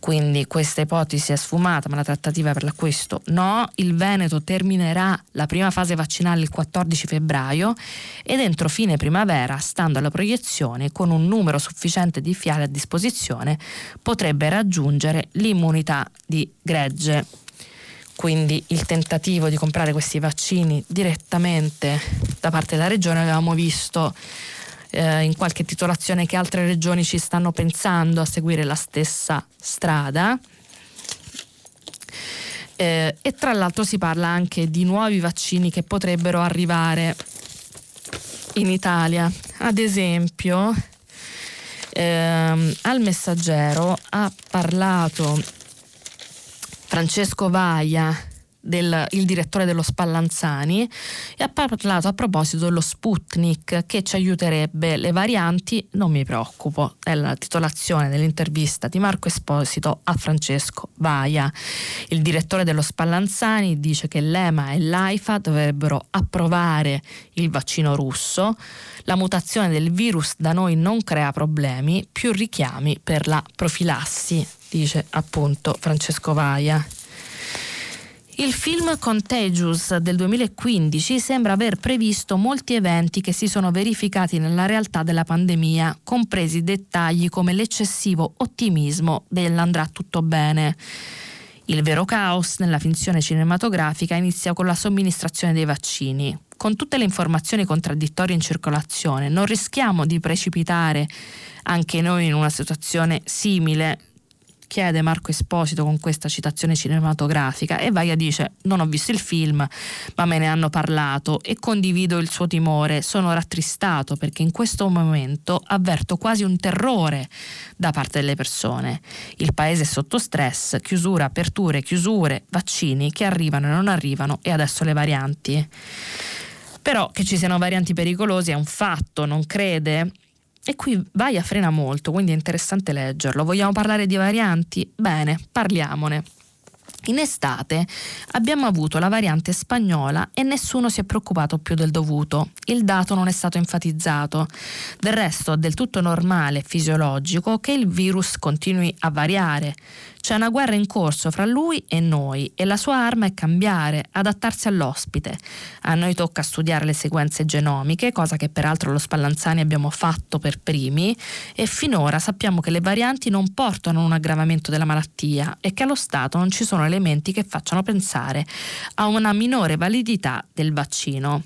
quindi questa ipotesi è sfumata, ma la trattativa per l'acquisto no. Il Veneto terminerà la prima fase vaccinale il 14 febbraio ed entro fine primavera, stando alla proiezione, con un numero sufficiente di fiale a disposizione, potrebbe raggiungere l'immunità di gregge. Quindi il tentativo di comprare questi vaccini direttamente da parte della regione avevamo visto eh, in qualche titolazione che altre regioni ci stanno pensando a seguire la stessa strada. Eh, e tra l'altro si parla anche di nuovi vaccini che potrebbero arrivare in Italia. Ad esempio, ehm, al messaggero ha parlato Francesco Vaia del, direttore dello Spallanzani e ha parlato a proposito dello Sputnik che ci aiuterebbe le varianti, non mi preoccupo, è la titolazione dell'intervista di Marco Esposito a Francesco Vaia. Il direttore dello Spallanzani dice che l'EMA e l'AIFA dovrebbero approvare il vaccino russo, la mutazione del virus da noi non crea problemi, più richiami per la profilassi, dice appunto Francesco Vaia. Il film Contagious del 2015 sembra aver previsto molti eventi che si sono verificati nella realtà della pandemia, compresi dettagli come l'eccessivo ottimismo dell'andrà tutto bene. Il vero caos nella finzione cinematografica inizia con la somministrazione dei vaccini. Con tutte le informazioni contraddittorie in circolazione, non rischiamo di precipitare anche noi in una situazione simile chiede Marco Esposito con questa citazione cinematografica e Vaia dice non ho visto il film ma me ne hanno parlato e condivido il suo timore, sono rattristato perché in questo momento avverto quasi un terrore da parte delle persone. Il paese è sotto stress, chiusura, aperture, chiusure, vaccini che arrivano e non arrivano e adesso le varianti. Però che ci siano varianti pericolosi è un fatto, non crede? E qui vai a frena molto, quindi è interessante leggerlo. Vogliamo parlare di varianti? Bene, parliamone. In estate abbiamo avuto la variante spagnola e nessuno si è preoccupato più del dovuto. Il dato non è stato enfatizzato. Del resto è del tutto normale e fisiologico che il virus continui a variare. C'è una guerra in corso fra lui e noi e la sua arma è cambiare, adattarsi all'ospite. A noi tocca studiare le sequenze genomiche, cosa che peraltro lo Spallanzani abbiamo fatto per primi, e finora sappiamo che le varianti non portano a un aggravamento della malattia e che allo Stato non ci sono elementi che facciano pensare a una minore validità del vaccino.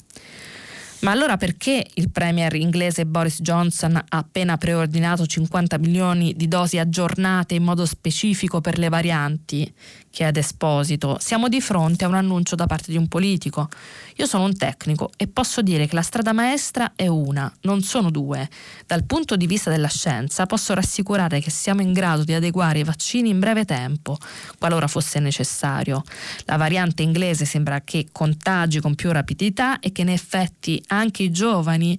Ma allora perché il premier inglese Boris Johnson ha appena preordinato 50 milioni di dosi aggiornate in modo specifico per le varianti? Chiede Esposito. Siamo di fronte a un annuncio da parte di un politico. Io sono un tecnico e posso dire che la strada maestra è una, non sono due. Dal punto di vista della scienza posso rassicurare che siamo in grado di adeguare i vaccini in breve tempo, qualora fosse necessario. La variante inglese sembra che contagi con più rapidità e che in effetti anche i giovani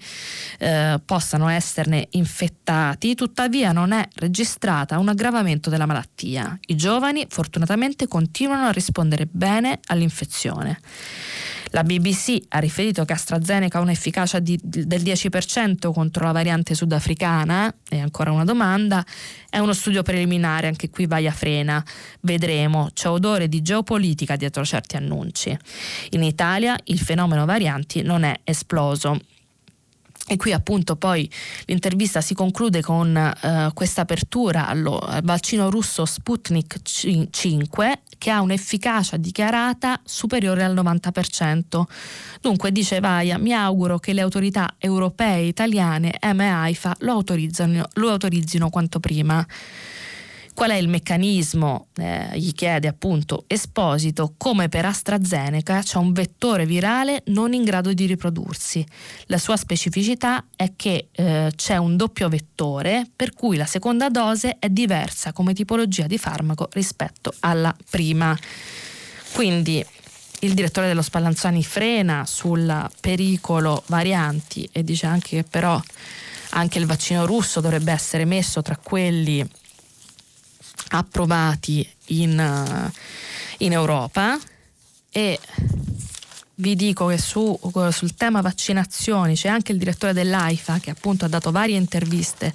eh, possano esserne infettati, tuttavia non è registrata un aggravamento della malattia. I giovani fortunatamente continuano a rispondere bene all'infezione. La BBC ha riferito che AstraZeneca ha un'efficacia di, del 10% contro la variante sudafricana, e ancora una domanda, è uno studio preliminare, anche qui vai a frena, vedremo, c'è odore di geopolitica dietro certi annunci. In Italia il fenomeno varianti non è esploso. E qui appunto poi l'intervista si conclude con uh, questa apertura al vaccino russo Sputnik 5 che ha un'efficacia dichiarata superiore al 90%. Dunque dice Vaia, mi auguro che le autorità europee italiane, EMA e AIFA, lo autorizzino, lo autorizzino quanto prima. Qual è il meccanismo? Eh, gli chiede appunto Esposito, come per AstraZeneca c'è un vettore virale non in grado di riprodursi. La sua specificità è che eh, c'è un doppio vettore per cui la seconda dose è diversa come tipologia di farmaco rispetto alla prima. Quindi il direttore dello Spallanzani frena sul pericolo varianti e dice anche che però anche il vaccino russo dovrebbe essere messo tra quelli approvati in, eh, in Europa e vi dico che su, sul tema vaccinazioni c'è anche il direttore dell'AIFA che appunto ha dato varie interviste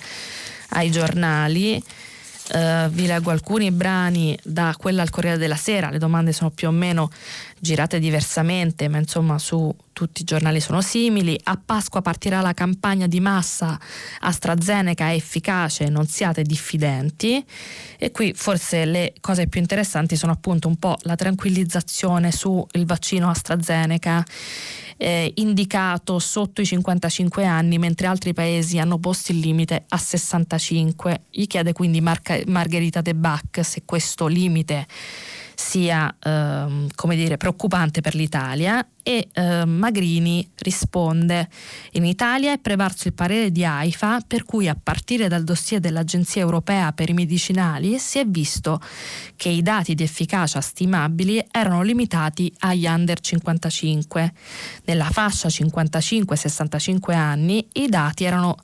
ai giornali. Uh, vi leggo alcuni brani da quella al Corriere della Sera, le domande sono più o meno girate diversamente, ma insomma su tutti i giornali sono simili. A Pasqua partirà la campagna di massa AstraZeneca è efficace, non siate diffidenti. E qui forse le cose più interessanti sono appunto un po' la tranquillizzazione sul vaccino AstraZeneca. Eh, indicato sotto i 55 anni, mentre altri paesi hanno posto il limite a 65. Gli chiede quindi Mar- Margherita De Bac se questo limite sia ehm, come dire, preoccupante per l'Italia e eh, Magrini risponde in Italia è prevalso il parere di AIFA per cui a partire dal dossier dell'Agenzia Europea per i medicinali si è visto che i dati di efficacia stimabili erano limitati agli under 55. Nella fascia 55-65 anni i dati erano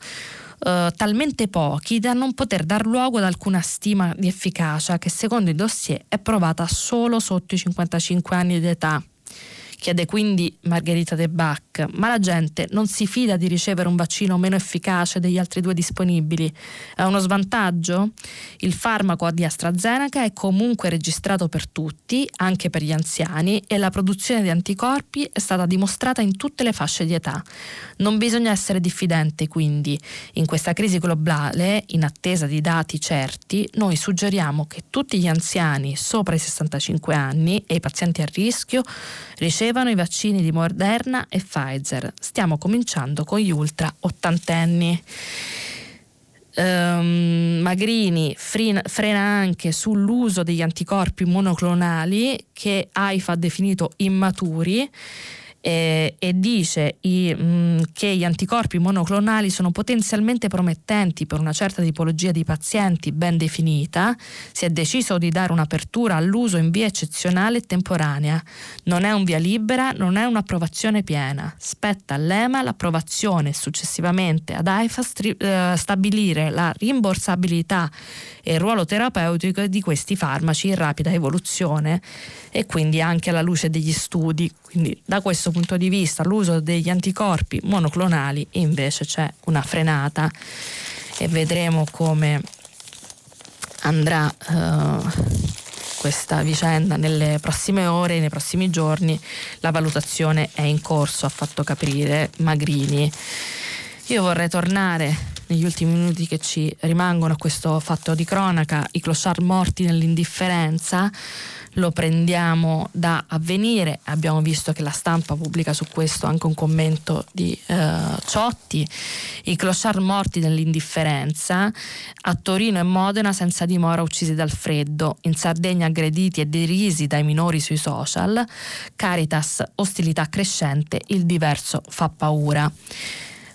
eh, talmente pochi da non poter dar luogo ad alcuna stima di efficacia che secondo i dossier è provata solo sotto i 55 anni di età. Chiede quindi Margherita De Bac, ma la gente non si fida di ricevere un vaccino meno efficace degli altri due disponibili? È uno svantaggio? Il farmaco di AstraZeneca è comunque registrato per tutti, anche per gli anziani, e la produzione di anticorpi è stata dimostrata in tutte le fasce di età. Non bisogna essere diffidenti, quindi. In questa crisi globale, in attesa di dati certi, noi suggeriamo che tutti gli anziani sopra i 65 anni e i pazienti a rischio ricevano i vaccini di Moderna e Pfizer. Stiamo cominciando con gli ultra ottantenni. Um, Magrini frena anche sull'uso degli anticorpi monoclonali che AIFA ha definito immaturi eh, e dice i, mh, mm, che gli anticorpi monoclonali sono potenzialmente promettenti per una certa tipologia di pazienti ben definita, si è deciso di dare un'apertura all'uso in via eccezionale e temporanea. Non è un via libera, non è un'approvazione piena. Spetta all'EMA l'approvazione e successivamente ad AIFA stri- eh, stabilire la rimborsabilità e il ruolo terapeutico di questi farmaci in rapida evoluzione e quindi anche alla luce degli studi. Quindi da questo punto di vista l'uso degli anticorpi monoclonali invece c'è una frenata e vedremo come andrà uh, questa vicenda nelle prossime ore, nei prossimi giorni. La valutazione è in corso, ha fatto capire Magrini. Io vorrei tornare negli ultimi minuti che ci rimangono a questo fatto di cronaca, i clochard morti nell'indifferenza, lo prendiamo da avvenire, abbiamo visto che la stampa pubblica su questo anche un commento di eh, Ciotti, i clochard morti nell'indifferenza, a Torino e Modena senza dimora uccisi dal freddo, in Sardegna aggrediti e derisi dai minori sui social, Caritas ostilità crescente, il diverso fa paura.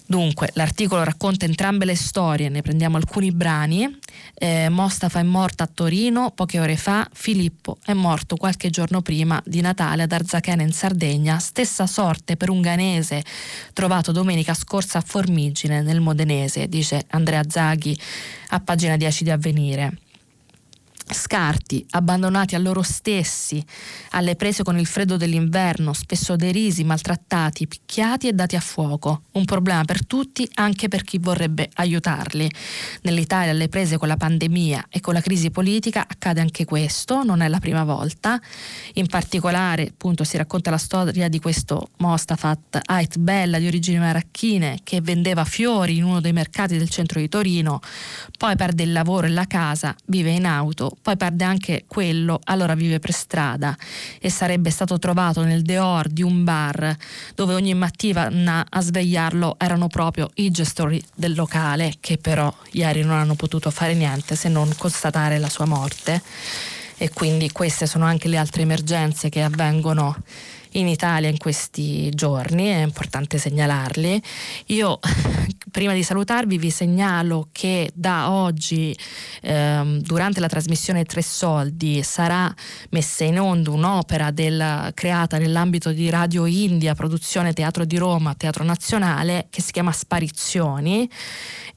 Dunque, l'articolo racconta entrambe le storie, ne prendiamo alcuni brani. Eh, Mostafa è morto a Torino poche ore fa, Filippo è morto qualche giorno prima di Natale ad Arzachena in Sardegna, stessa sorte per un ganese trovato domenica scorsa a Formigine nel Modenese, dice Andrea Zaghi a pagina 10 di Avvenire. Scarti, abbandonati a loro stessi, alle prese con il freddo dell'inverno, spesso derisi, maltrattati, picchiati e dati a fuoco. Un problema per tutti, anche per chi vorrebbe aiutarli. Nell'Italia alle prese con la pandemia e con la crisi politica accade anche questo, non è la prima volta. In particolare, appunto, si racconta la storia di questo Mostafat Ait Bella di origini maracchine che vendeva fiori in uno dei mercati del centro di Torino, poi perde il lavoro e la casa, vive in auto, poi perde anche quello, allora vive per strada. E sarebbe stato trovato nel deor di un bar dove ogni mattina a svegliarlo erano proprio i gestori del locale che però ieri non hanno potuto fare niente se non constatare la sua morte. E quindi queste sono anche le altre emergenze che avvengono in Italia in questi giorni, è importante segnalarli. Io prima di salutarvi vi segnalo che da oggi ehm, durante la trasmissione Tre Soldi sarà messa in onda un'opera del, creata nell'ambito di Radio India, produzione Teatro di Roma, Teatro Nazionale, che si chiama Sparizioni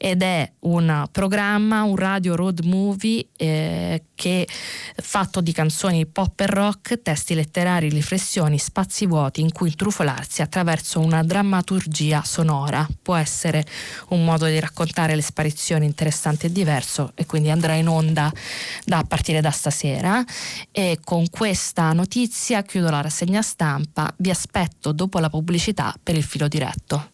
ed è un programma, un radio road movie eh, che fatto di canzoni pop e rock, testi letterari, riflessioni, spazi vuoti in cui intrufolarsi attraverso una drammaturgia sonora. Può essere un modo di raccontare le sparizioni interessante e diverso e quindi andrà in onda da, a partire da stasera e con questa notizia chiudo la rassegna stampa, vi aspetto dopo la pubblicità per il filo diretto.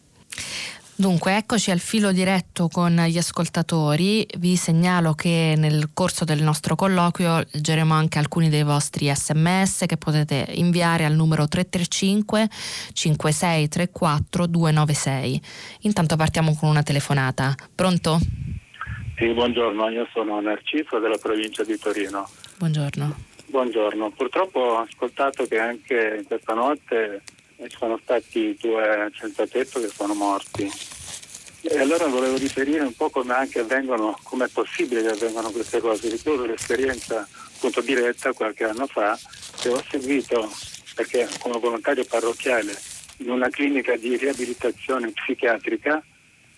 Dunque, eccoci al filo diretto con gli ascoltatori. Vi segnalo che nel corso del nostro colloquio leggeremo anche alcuni dei vostri sms che potete inviare al numero 335 5634 296. Intanto partiamo con una telefonata. Pronto? Sì, buongiorno, io sono Narciso della provincia di Torino. Buongiorno. Buongiorno, purtroppo ho ascoltato che anche questa notte ci sono stati due senza tetto che sono morti. E allora volevo riferire un po' come anche avvengono, come è possibile che avvengano queste cose. Ricordo l'esperienza appunto diretta qualche anno fa che ho seguito perché come volontario parrocchiale in una clinica di riabilitazione psichiatrica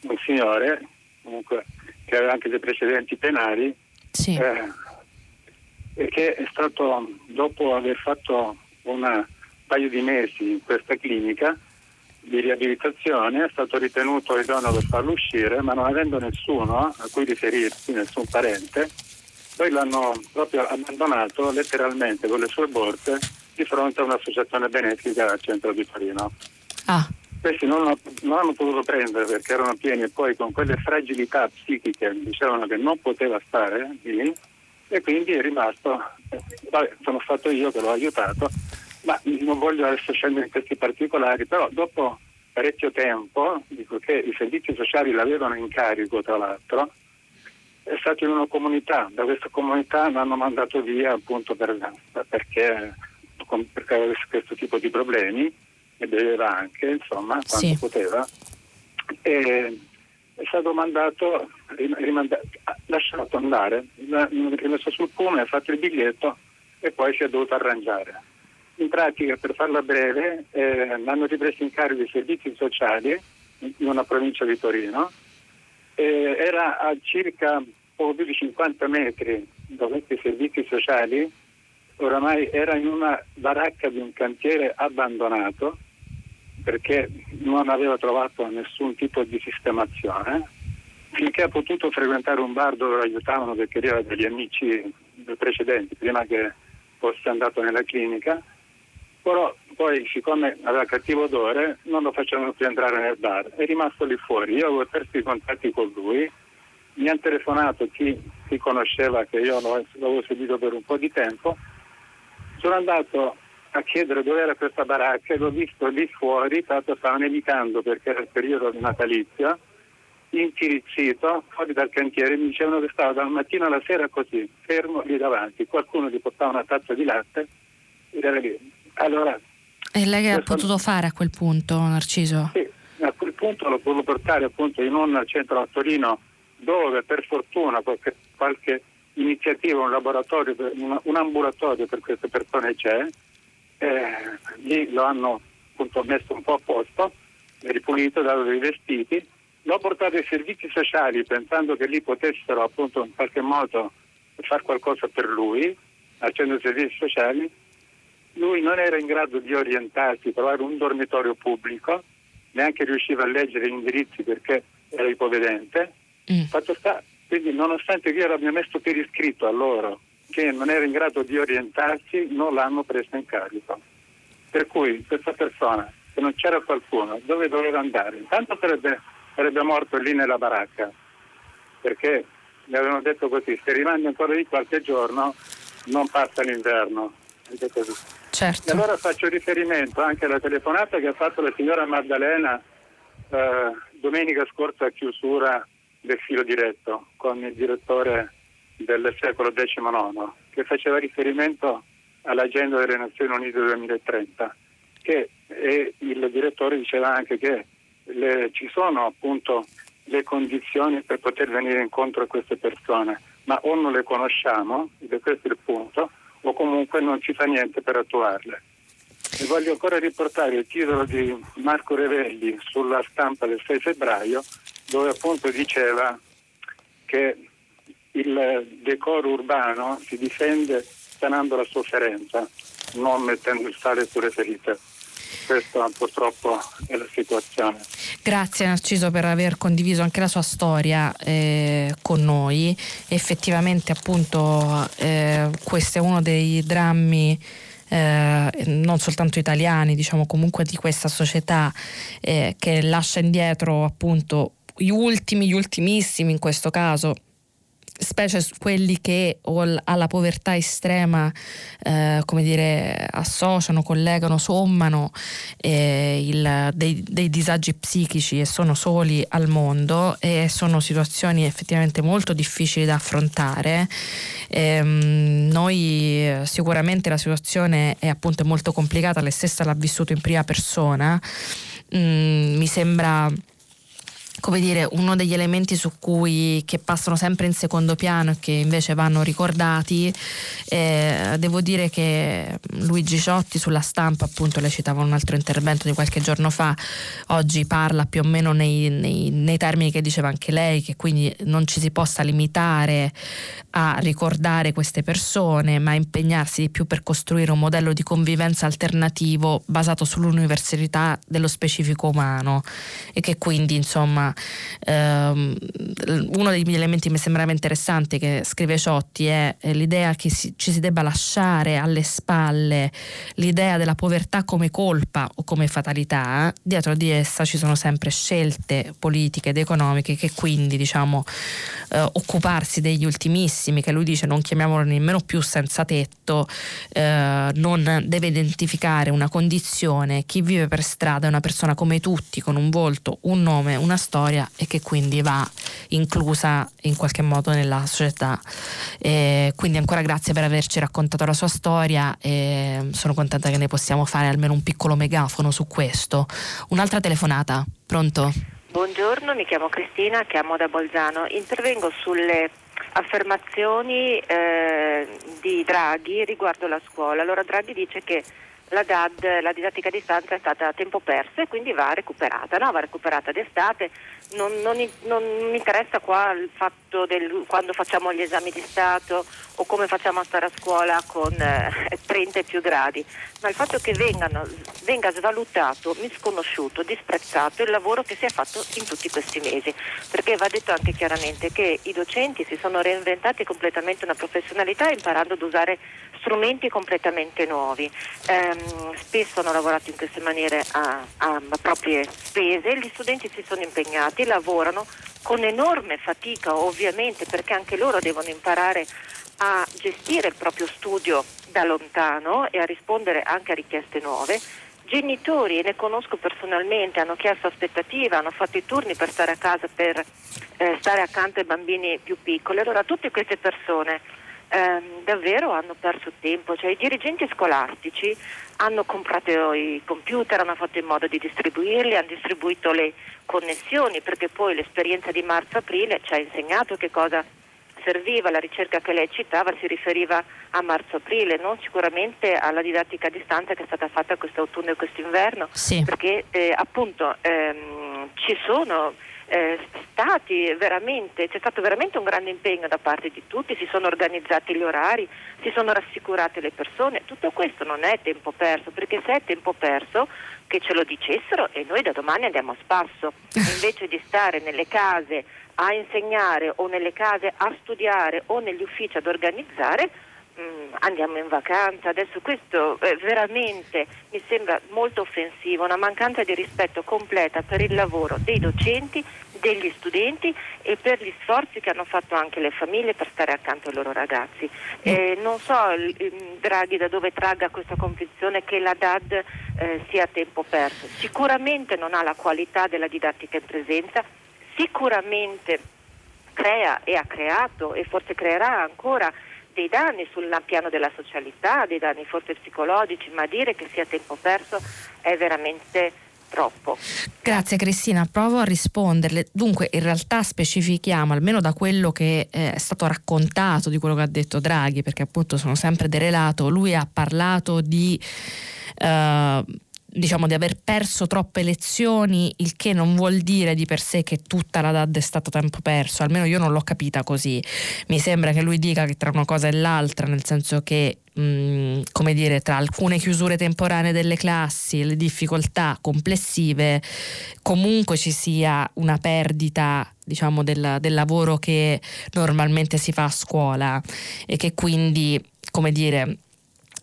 un signore comunque, che aveva anche dei precedenti penali sì. eh, e che è stato dopo aver fatto una paio di mesi in questa clinica di riabilitazione, è stato ritenuto idoneo per farlo uscire, ma non avendo nessuno a cui riferirsi, nessun parente, poi l'hanno proprio abbandonato letteralmente con le sue borse di fronte a un'associazione benefica al centro di Torino. Ah. Questi non, non, hanno potuto prendere perché erano pieni e poi con quelle fragilità psichiche dicevano che non poteva stare lì e quindi è rimasto, sono stato io che l'ho aiutato ma non voglio adesso scendere in questi particolari, però dopo parecchio tempo, dico che i servizi sociali l'avevano in carico tra l'altro, è stato in una comunità, da questa comunità l'hanno mandato via appunto per, perché, perché aveva questo tipo di problemi e beveva anche, insomma, quando sì. poteva. E è stato mandato, rimandato, lasciato andare, rimesso sul pullman, ha fatto il biglietto e poi si è dovuto arrangiare in pratica, per farla breve, eh, hanno ripreso in carico i servizi sociali in una provincia di Torino. Eh, era a circa poco più di 50 metri da questi servizi sociali, oramai era in una baracca di un cantiere abbandonato perché non aveva trovato nessun tipo di sistemazione, finché ha potuto frequentare un bar dove lo aiutavano perché era degli amici precedenti, prima che fosse andato nella clinica però poi siccome aveva cattivo odore non lo facevano più entrare nel bar, è rimasto lì fuori, io avevo perso i contatti con lui, mi hanno telefonato chi, chi conosceva che io l'avevo seguito per un po' di tempo, sono andato a chiedere dove era questa baracca e l'ho visto lì fuori, tanto stava nevicando perché era il periodo natalizio, intirizzito fuori dal cantiere, mi dicevano che stava dal mattino alla sera così, fermo lì davanti, qualcuno gli portava una tazza di latte ed era lì allora, e lei che ha potuto fare a quel punto, Narciso? Sì, a quel punto lo potevo portare appunto in un centro a Torino dove per fortuna qualche, qualche iniziativa, un laboratorio, un, un, ambulatorio per queste persone c'è, eh, lì lo hanno appunto messo un po' a posto, ripulito, dato dei vestiti, l'ho portato ai servizi sociali pensando che lì potessero appunto in qualche modo fare qualcosa per lui al centro servizi sociali, lui non era in grado di orientarsi, trovare un dormitorio pubblico, neanche riusciva a leggere gli indirizzi perché era ipovedente. Mm. Fatto sta, quindi nonostante io l'abbia messo per iscritto a loro che non era in grado di orientarsi, non l'hanno preso in carico. Per cui questa persona, se non c'era qualcuno, dove doveva andare? Intanto sarebbe, sarebbe morto lì nella baracca, perché mi avevano detto così, se rimane ancora lì qualche giorno non passa l'inverno. Certo. E allora faccio riferimento anche alla telefonata che ha fatto la signora Maddalena eh, domenica scorsa a chiusura del filo diretto con il direttore del secolo XIX che faceva riferimento all'agenda delle Nazioni Unite 2030 che il direttore diceva anche che le, ci sono appunto le condizioni per poter venire incontro a queste persone, ma o non le conosciamo, ed è questo il punto, o comunque non ci fa niente per attuarle. E voglio ancora riportare il titolo di Marco Revelli sulla stampa del 6 febbraio, dove appunto diceva che il decoro urbano si difende sanando la sofferenza, non mettendo il sale sulle ferite. Questa purtroppo è la situazione. Grazie Narciso per aver condiviso anche la sua storia eh, con noi. Effettivamente appunto eh, questo è uno dei drammi eh, non soltanto italiani, diciamo comunque di questa società eh, che lascia indietro appunto gli ultimi, gli ultimissimi in questo caso specie quelli che alla povertà estrema eh, come dire, associano, collegano, sommano eh, il, dei, dei, disagi psichici e sono soli al mondo e sono situazioni effettivamente molto difficili da affrontare. Ehm, noi sicuramente la situazione è appunto molto complicata, lei stessa l'ha vissuto in prima persona. Mm, mi sembra come dire, uno degli elementi su cui che passano sempre in secondo piano e che invece vanno ricordati. Eh, devo dire che Luigi Ciotti sulla stampa, appunto, lei citava un altro intervento di qualche giorno fa, oggi parla più o meno nei, nei, nei termini che diceva anche lei, che quindi non ci si possa limitare a ricordare queste persone, ma impegnarsi di più per costruire un modello di convivenza alternativo basato sull'universalità dello specifico umano e che quindi insomma ehm, uno degli elementi che mi sembrava interessante che scrive Ciotti è l'idea che si, ci si debba lasciare alle spalle l'idea della povertà come colpa o come fatalità, dietro di essa ci sono sempre scelte politiche ed economiche che quindi diciamo eh, occuparsi degli ultimissimi, che lui dice non chiamiamolo nemmeno più senza tetto, eh, non deve identificare una condizione, chi vive per strada è una persona come tutti, con un volto, un nome, una storia e che quindi va inclusa in qualche modo nella società. E quindi ancora grazie per averci raccontato la sua storia e sono contenta che ne possiamo fare almeno un piccolo megafono su questo. Un'altra telefonata, pronto? Buongiorno, mi chiamo Cristina, chiamo da Bolzano. Intervengo sulle affermazioni eh, di Draghi riguardo la scuola. Allora Draghi dice che la DAD, la didattica a distanza, è stata a tempo perso e quindi va recuperata, no? va recuperata d'estate. Non, non, non, mi interessa qua il fatto del quando facciamo gli esami di Stato o come facciamo a stare a scuola con eh, 30 e più gradi, ma il fatto che vengano, venga svalutato, misconosciuto, disprezzato il lavoro che si è fatto in tutti questi mesi, perché va detto anche chiaramente che i docenti si sono reinventati completamente una professionalità imparando ad usare strumenti completamente nuovi. Eh, spesso hanno lavorato in queste maniere a, a, proprie spese, gli studenti si sono impegnati, lavorano con enorme fatica ovviamente perché anche loro devono imparare a gestire il proprio studio da lontano e a rispondere anche a richieste nuove. Genitori, e ne conosco personalmente, hanno chiesto aspettativa, hanno fatto i turni per stare a casa, per eh, stare accanto ai bambini più piccoli. Allora tutte queste persone ehm, davvero hanno perso tempo, cioè i dirigenti scolastici hanno comprato i computer, hanno fatto in modo di distribuirli, hanno distribuito le connessioni perché poi l'esperienza di marzo-aprile ci ha insegnato che cosa serviva, la ricerca che lei citava si riferiva a marzo-aprile, non sicuramente alla didattica a distanza che è stata fatta quest'autunno e quest'inverno, sì. perché eh, appunto ehm, ci sono eh, stati veramente, c'è stato veramente un grande impegno da parte di tutti, si sono organizzati gli orari, si sono rassicurate le persone, tutto questo non è tempo perso, perché se è tempo perso che ce lo dicessero e noi da domani andiamo a spasso, invece di stare nelle case a insegnare o nelle case a studiare o negli uffici ad organizzare, Mm, andiamo in vacanza, adesso questo eh, veramente mi sembra molto offensivo, una mancanza di rispetto completa per il lavoro dei docenti, degli studenti e per gli sforzi che hanno fatto anche le famiglie per stare accanto ai loro ragazzi. Eh, non so Draghi da dove tragga questa convinzione che la DAD eh, sia a tempo perso, sicuramente non ha la qualità della didattica in presenza, sicuramente crea e ha creato e forse creerà ancora dei danni sul piano della socialità, dei danni forse psicologici, ma dire che sia tempo perso è veramente troppo. Grazie Cristina, provo a risponderle. Dunque, in realtà specifichiamo, almeno da quello che eh, è stato raccontato, di quello che ha detto Draghi, perché appunto sono sempre derelato, lui ha parlato di... Uh, diciamo di aver perso troppe lezioni, il che non vuol dire di per sé che tutta la DAD è stata tempo perso, almeno io non l'ho capita così. Mi sembra che lui dica che tra una cosa e l'altra, nel senso che mm, come dire, tra alcune chiusure temporanee delle classi e le difficoltà complessive, comunque ci sia una perdita diciamo del, del lavoro che normalmente si fa a scuola e che quindi come dire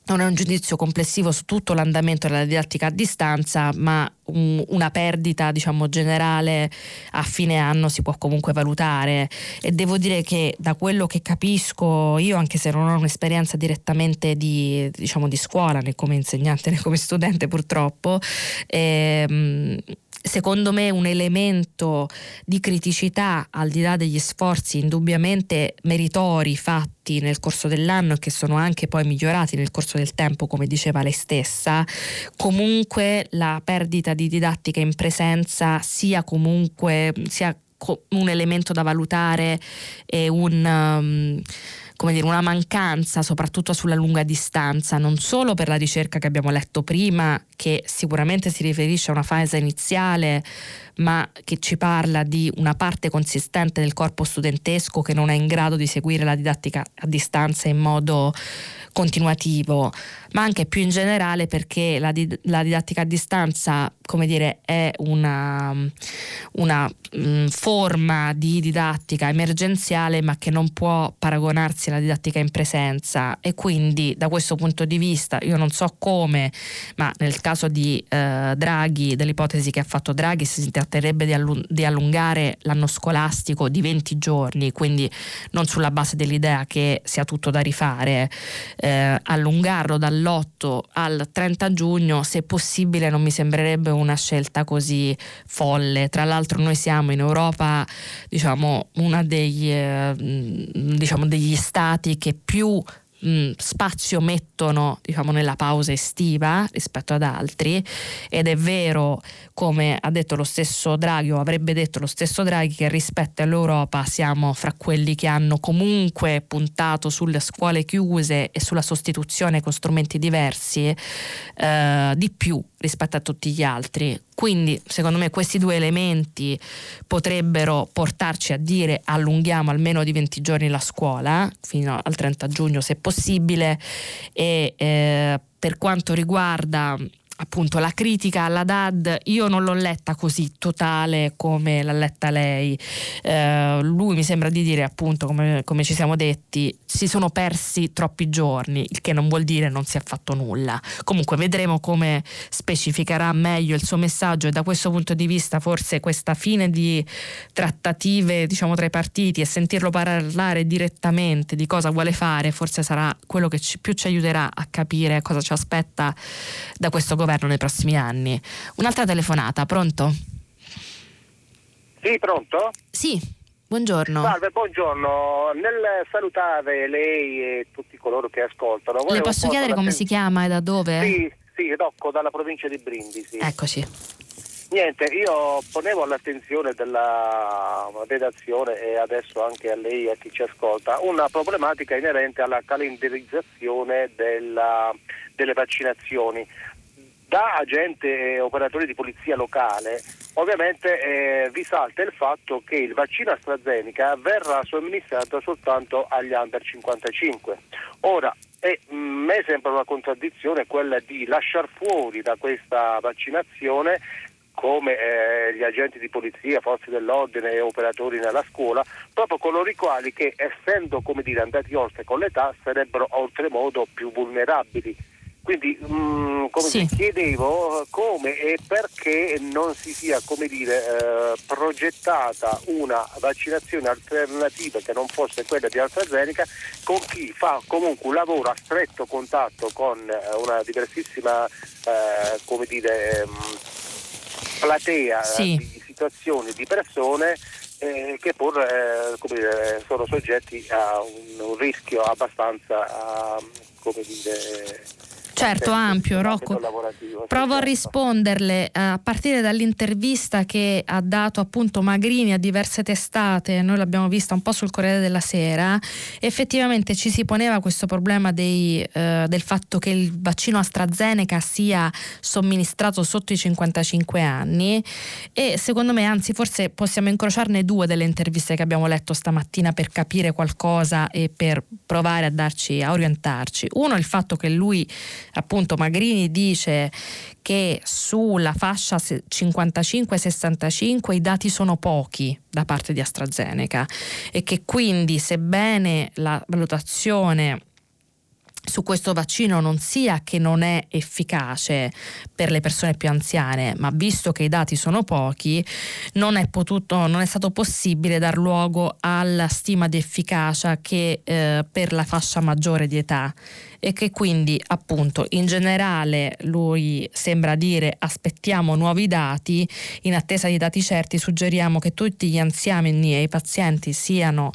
non è un giudizio complessivo su tutto l'andamento della didattica a distanza, ma un, una perdita diciamo, generale a fine anno si può comunque valutare. E devo dire che da quello che capisco io, anche se non ho un'esperienza direttamente di, diciamo, di scuola né come insegnante né come studente purtroppo, ehm, secondo me un elemento di criticità al di là degli sforzi indubbiamente meritori fatti nel corso dell'anno e che sono anche poi migliorati nel corso del tempo come diceva lei stessa comunque la perdita di didattica in presenza sia comunque sia un elemento da valutare e un um, come dire, una mancanza soprattutto sulla lunga distanza, non solo per la ricerca che abbiamo letto prima, che sicuramente si riferisce a una fase iniziale, ma che ci parla di una parte consistente del corpo studentesco che non è in grado di seguire la didattica a distanza in modo continuativo, ma anche più in generale perché la, di- la didattica a distanza, come dire, è una, una mh, mm, forma di didattica emergenziale, ma che non può paragonarsi alla didattica in presenza. E quindi da questo punto di vista io non so come, ma nel caso di eh, Draghi, dell'ipotesi che ha fatto Draghi, si tratterebbe di, allung- di allungare l'anno scolastico di 20 giorni, quindi non sulla base dell'idea che sia tutto da rifare, eh, allungarlo dall'8 al 30 giugno, se possibile, non mi sembrerebbe una scelta così folle. Tra l'altro, noi siamo in Europa, diciamo, uno eh, diciamo, degli stati che più mh, spazio mettono diciamo, nella pausa estiva rispetto ad altri. Ed è vero come ha detto lo stesso Draghi o avrebbe detto lo stesso Draghi che rispetto all'Europa siamo fra quelli che hanno comunque puntato sulle scuole chiuse e sulla sostituzione con strumenti diversi eh, di più rispetto a tutti gli altri. Quindi secondo me questi due elementi potrebbero portarci a dire allunghiamo almeno di 20 giorni la scuola, fino al 30 giugno se possibile, e eh, per quanto riguarda appunto la critica alla DAD io non l'ho letta così totale come l'ha letta lei. Eh, lui mi sembra di dire appunto come, come, ci siamo detti si sono persi troppi giorni il che non vuol dire non si è fatto nulla. Comunque vedremo come specificherà meglio il suo messaggio e da questo punto di vista forse questa fine di trattative diciamo tra i partiti e sentirlo parlare direttamente di cosa vuole fare forse sarà quello che ci, più ci aiuterà a capire cosa ci aspetta da questo governo governo nei prossimi anni. Un'altra telefonata, pronto? Sì, pronto? Sì, buongiorno. Salve, buongiorno. Nel salutare lei e tutti coloro che ascoltano. Le posso chiedere come si chiama e da dove? Sì, sì, Rocco, dalla provincia di Brindisi. Eccoci. Niente, io ponevo all'attenzione della redazione e adesso anche a lei e a chi ci ascolta una problematica inerente alla calendarizzazione della, delle vaccinazioni da agente e operatore di polizia locale ovviamente eh, risalta il fatto che il vaccino AstraZeneca verrà somministrato soltanto agli under 55. Ora, a mm, me sembra una contraddizione quella di lasciare fuori da questa vaccinazione come eh, gli agenti di polizia, forze dell'ordine e operatori nella scuola, proprio coloro i quali che essendo dire, andati oltre con l'età sarebbero oltremodo più vulnerabili. Quindi mh, mm, come sì. chiedevo come e perché non si sia dire, eh, progettata una vaccinazione alternativa che non fosse quella di AstraZeneca con chi fa comunque un lavoro a stretto contatto con eh, una diversissima eh, come dire, mh, mm, platea sì. di situazioni, di persone eh, che pur eh, dire, sono soggetti a un, un rischio abbastanza come dire, Certo, ampio, Rocco. Provo a risponderle eh, a partire dall'intervista che ha dato appunto Magrini a diverse testate, noi l'abbiamo vista un po' sul Corriere della Sera, effettivamente ci si poneva questo problema dei, eh, del fatto che il vaccino AstraZeneca sia somministrato sotto i 55 anni e secondo me anzi forse possiamo incrociarne due delle interviste che abbiamo letto stamattina per capire qualcosa e per provare a darci, a orientarci. Uno è il fatto che lui appunto Magrini dice che sulla fascia 55-65 i dati sono pochi da parte di AstraZeneca e che quindi sebbene la valutazione su questo vaccino non sia che non è efficace per le persone più anziane, ma visto che i dati sono pochi, non è, potuto, non è stato possibile dar luogo alla stima di efficacia che eh, per la fascia maggiore di età e che quindi appunto in generale lui sembra dire aspettiamo nuovi dati, in attesa di dati certi suggeriamo che tutti gli anziani e i pazienti siano,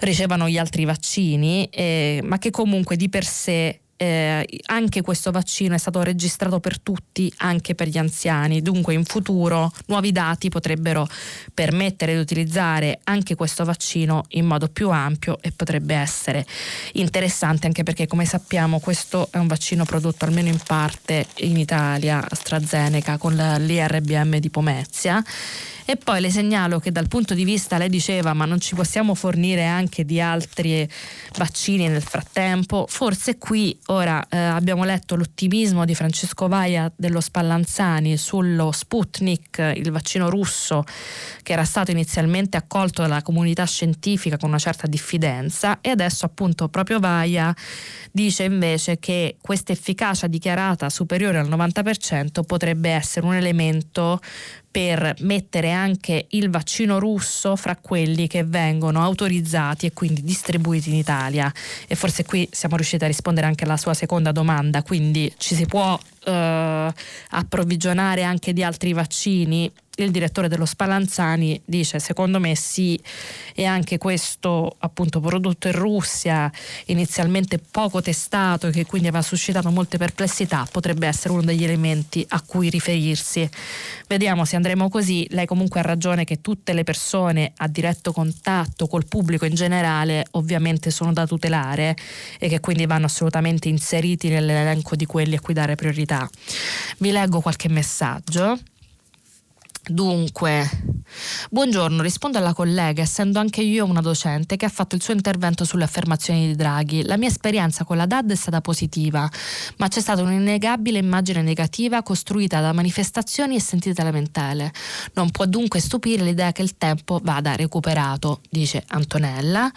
ricevano gli altri vaccini, eh, ma che comunque di per sé eh, anche questo vaccino è stato registrato per tutti, anche per gli anziani. Dunque in futuro nuovi dati potrebbero permettere di utilizzare anche questo vaccino in modo più ampio e potrebbe essere interessante anche perché come sappiamo questo è un vaccino prodotto almeno in parte in Italia, AstraZeneca, con l'IRBM di Pomezia e poi le segnalo che dal punto di vista, lei diceva, ma non ci possiamo fornire anche di altri vaccini nel frattempo. Forse qui ora eh, abbiamo letto l'ottimismo di Francesco Vaia dello Spallanzani sullo Sputnik, il vaccino russo che era stato inizialmente accolto dalla comunità scientifica con una certa diffidenza e adesso appunto proprio Vaia dice invece che questa efficacia dichiarata superiore al 90% potrebbe essere un elemento per mettere anche il vaccino russo fra quelli che vengono autorizzati e quindi distribuiti in Italia. E forse qui siamo riusciti a rispondere anche alla sua seconda domanda, quindi ci si può eh, approvvigionare anche di altri vaccini. Il direttore dello Spallanzani dice secondo me sì e anche questo appunto prodotto in Russia inizialmente poco testato e che quindi aveva suscitato molte perplessità potrebbe essere uno degli elementi a cui riferirsi. Vediamo se andremo così. Lei comunque ha ragione che tutte le persone a diretto contatto col pubblico in generale ovviamente sono da tutelare e che quindi vanno assolutamente inseriti nell'elenco di quelli a cui dare priorità vi leggo qualche messaggio Dunque, buongiorno, rispondo alla collega, essendo anche io una docente che ha fatto il suo intervento sulle affermazioni di Draghi. La mia esperienza con la DAD è stata positiva, ma c'è stata un'innegabile immagine negativa costruita da manifestazioni e sentite lamentele. Non può dunque stupire l'idea che il tempo vada recuperato, dice Antonella.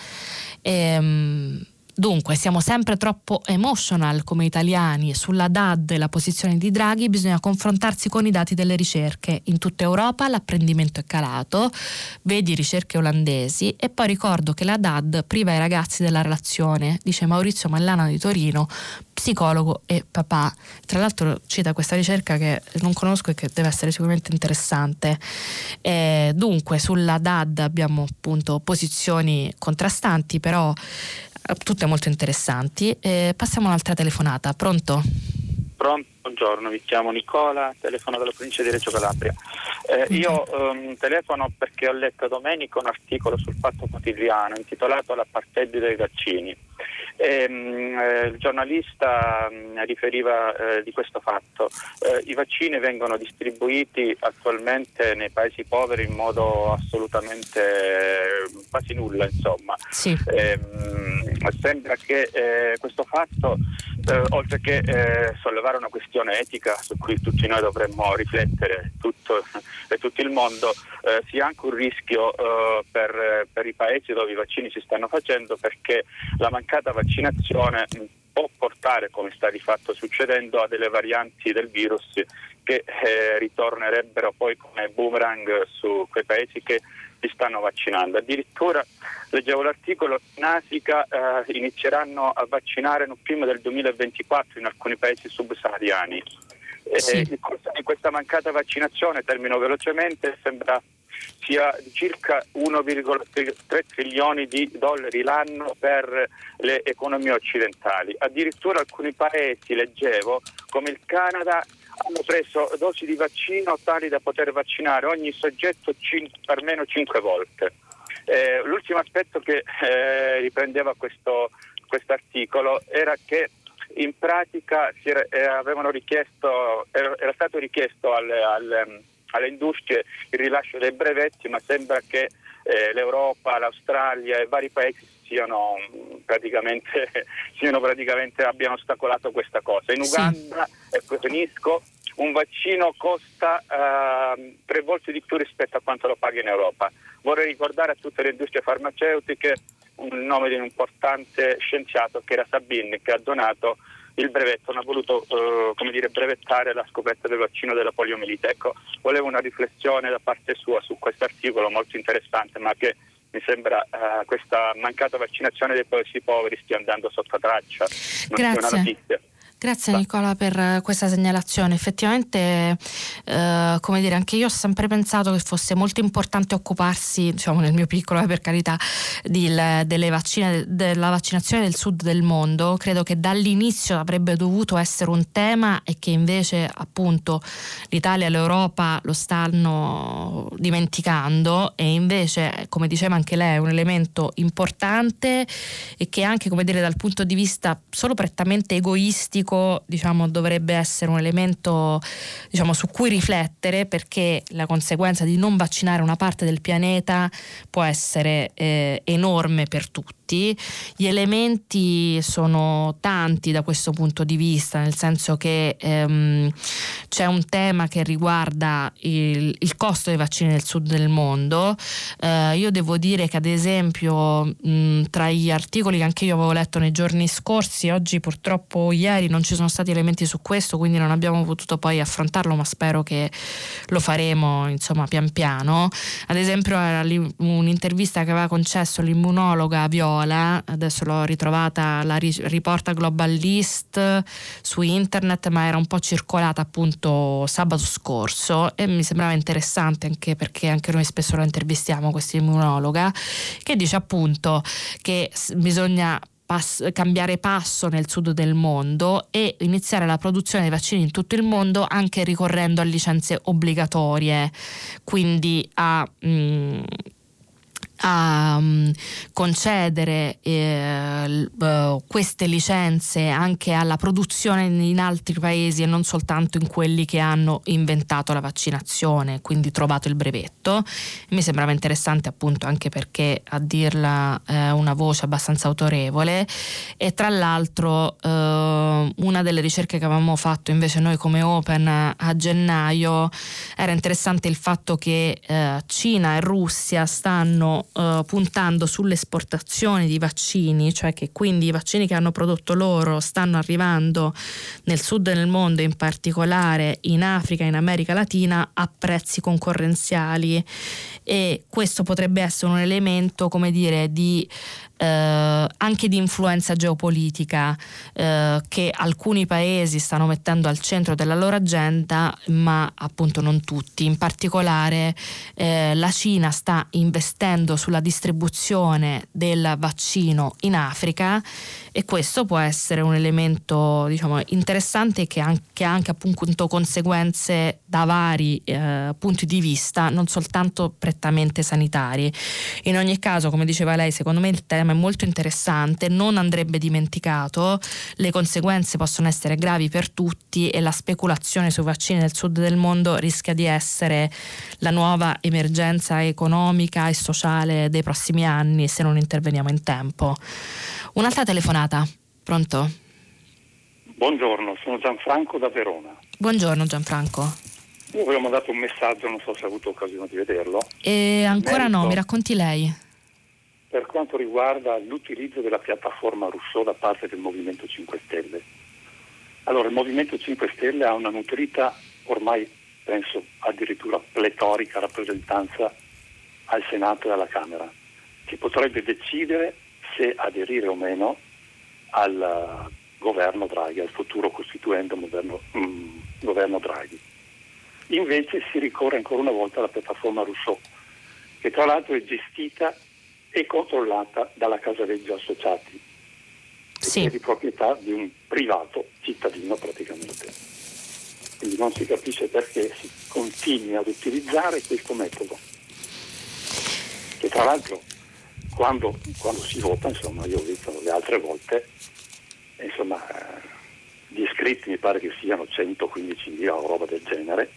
Ehm Dunque, siamo sempre troppo emotional come italiani. Sulla DAD e la posizione di Draghi bisogna confrontarsi con i dati delle ricerche. In tutta Europa l'apprendimento è calato, vedi ricerche olandesi e poi ricordo che la DAD priva i ragazzi della relazione, dice Maurizio Mallana di Torino, psicologo e papà. Tra l'altro cita questa ricerca che non conosco e che deve essere sicuramente interessante. E dunque, sulla DAD abbiamo appunto posizioni contrastanti, però tutte molto interessanti. Eh, passiamo a un'altra telefonata. Pronto? Pronto, buongiorno, mi chiamo Nicola, telefono dalla provincia di Reggio Calabria. Eh, io um, telefono perché ho letto domenica un articolo sul Fatto Quotidiano intitolato L'apartheid dei vaccini E, mh, eh, il giornalista mh, riferiva eh, di questo fatto. Eh, I vaccini vengono distribuiti attualmente nei paesi poveri in modo assolutamente eh, quasi nulla, insomma. Sì. Mh, sembra che eh, questo fatto, eh, oltre che sollevare una questione etica su cui tutti noi dovremmo riflettere, tutto, e tutto il mondo, sia anche un rischio per, per i paesi dove i vaccini si stanno facendo perché la mancata vaccinazione può portare, come sta di fatto succedendo, a delle varianti del virus che eh, ritornerebbero poi come boomerang su quei paesi che si stanno vaccinando. Addirittura leggevo l'articolo, in Africa eh, inizieranno a vaccinare non prima del 2024 in alcuni paesi subsahariani. Sì. Eh, di questa mancata vaccinazione, termino velocemente, sembra sia circa 1,3 trilioni di dollari l'anno per le economie occidentali. Addirittura alcuni paesi, leggevo, come il Canada, hanno preso dosi di vaccino tali da poter vaccinare ogni soggetto cin- almeno 5 volte. Eh, l'ultimo aspetto che eh, riprendeva questo articolo era che in pratica era, eh, richiesto, era, era, stato richiesto al, al alle industrie il rilascio dei brevetti, ma sembra che eh, l'Europa, l'Australia e vari paesi siano praticamente, siano praticamente abbiano ostacolato questa cosa. In Uganda, sì. e finisco, un vaccino costa uh, tre volte di più rispetto a quanto lo paga in Europa. Vorrei ricordare a tutte le industrie farmaceutiche il nome di un importante scienziato che era Sabin, che ha donato il brevetto, non ha voluto eh, dire, brevettare la scoperta del vaccino della poliomielite. Ecco, volevo una riflessione da parte sua su questo articolo molto interessante, ma che mi sembra eh, questa mancata vaccinazione dei paesi poveri stia andando sotto traccia. Non Grazie. Grazie Nicola per questa segnalazione. Effettivamente, eh, come dire, anche io ho sempre pensato che fosse molto importante occuparsi, diciamo nel mio piccolo, eh, per carità, di, delle vaccine, della vaccinazione del sud del mondo. Credo che dall'inizio avrebbe dovuto essere un tema e che invece appunto l'Italia e l'Europa lo stanno dimenticando e invece, come diceva anche lei, è un elemento importante e che anche, come dire, dal punto di vista solo prettamente egoistico pubblico diciamo, dovrebbe essere un elemento diciamo, su cui riflettere perché la conseguenza di non vaccinare una parte del pianeta può essere eh, enorme per tutti tutti, gli elementi sono tanti da questo punto di vista, nel senso che ehm, c'è un tema che riguarda il, il, costo dei vaccini nel sud del mondo. Eh, io devo dire che ad esempio mh, tra gli articoli che anche io avevo letto nei giorni scorsi, oggi purtroppo ieri non ci sono stati elementi su questo, quindi non abbiamo potuto poi affrontarlo, ma spero che lo faremo insomma pian piano. Ad esempio era un'intervista che aveva concesso l'immunologa Viola scuola, adesso l'ho ritrovata, la riporta Globalist su internet, ma era un po' circolata appunto sabato scorso e mi sembrava interessante anche perché anche noi spesso lo intervistiamo, questa immunologa, che dice appunto che bisogna Pass, cambiare passo nel sud del mondo e iniziare la produzione dei vaccini in tutto il mondo anche ricorrendo a licenze obbligatorie, quindi a mh, mm, a um, concedere eh, uh, queste licenze anche alla produzione in altri paesi e non soltanto in quelli che hanno inventato la vaccinazione, quindi trovato il brevetto. Mi sembrava interessante appunto anche perché a dirla eh, una voce abbastanza autorevole e tra l'altro eh, una delle ricerche che avevamo fatto invece noi come Open a gennaio era interessante il fatto che eh, Cina e Russia stanno uh, puntando sull'esportazione di vaccini, cioè che quindi i vaccini che hanno prodotto loro stanno arrivando nel sud del mondo, in particolare in Africa e in America Latina, a prezzi concorrenziali. E questo potrebbe essere un elemento, come dire, di eh, anche di influenza geopolitica eh, che alcuni paesi stanno mettendo al centro della loro agenda, ma appunto non tutti. In particolare eh, la Cina sta investendo sulla distribuzione del vaccino in Africa e questo può essere un elemento diciamo, interessante che, ha anche appunto conseguenze da vari eh, punti di vista, non soltanto prettamente sanitari. In ogni caso, come diceva lei, secondo me il tema è molto interessante, non andrebbe dimenticato, le conseguenze possono essere gravi per tutti e la speculazione sui vaccini nel sud del mondo rischia di essere la nuova emergenza economica e sociale dei prossimi anni se non interveniamo in tempo. Un'altra telefonata. Pronto? Buongiorno, sono Gianfranco da Verona. Buongiorno Gianfranco. Io avevo mandato un messaggio, non so se ha avuto occasione di vederlo. E ancora Merito, no, mi racconti lei. Per quanto riguarda l'utilizzo della piattaforma Rousseau da parte del Movimento 5 Stelle. Allora, il Movimento 5 Stelle ha una nutrita, ormai penso addirittura pletorica rappresentanza al Senato e alla Camera, che potrebbe decidere se aderire o meno al governo Draghi, al futuro costituendo governo, mm, governo Draghi. Invece si ricorre ancora una volta alla piattaforma Rousseau, che tra l'altro è gestita e controllata dalla Casareggio Associati, sì. che è di proprietà di un privato cittadino praticamente. Quindi non si capisce perché si continui ad utilizzare questo metodo, che tra l'altro quando, quando, si vota, insomma, io ho visto le altre volte, insomma, gli iscritti mi pare che siano 115.000 o roba del genere.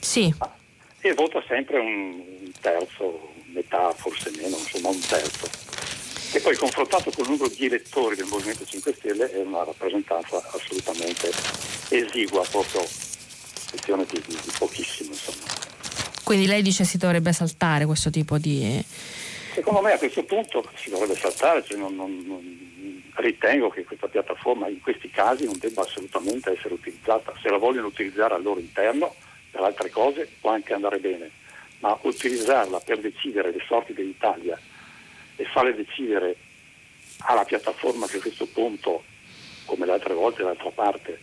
Sì. Ah, e vota sempre un terzo, metà, forse meno, insomma un terzo. E poi confrontato con il numero di elettori del Movimento 5 Stelle è una rappresentanza assolutamente esigua, proprio questione di, di, di pochissimo. Insomma. Quindi lei dice si dovrebbe saltare questo tipo di Secondo me a questo punto si dovrebbe saltare, cioè non, non, non, ritengo che questa piattaforma in questi casi non debba assolutamente essere utilizzata. Se la vogliono utilizzare al loro interno per altre cose può anche andare bene, ma utilizzarla per decidere le sorti dell'Italia e farle decidere alla piattaforma che a questo punto, come le altre volte dall'altra parte,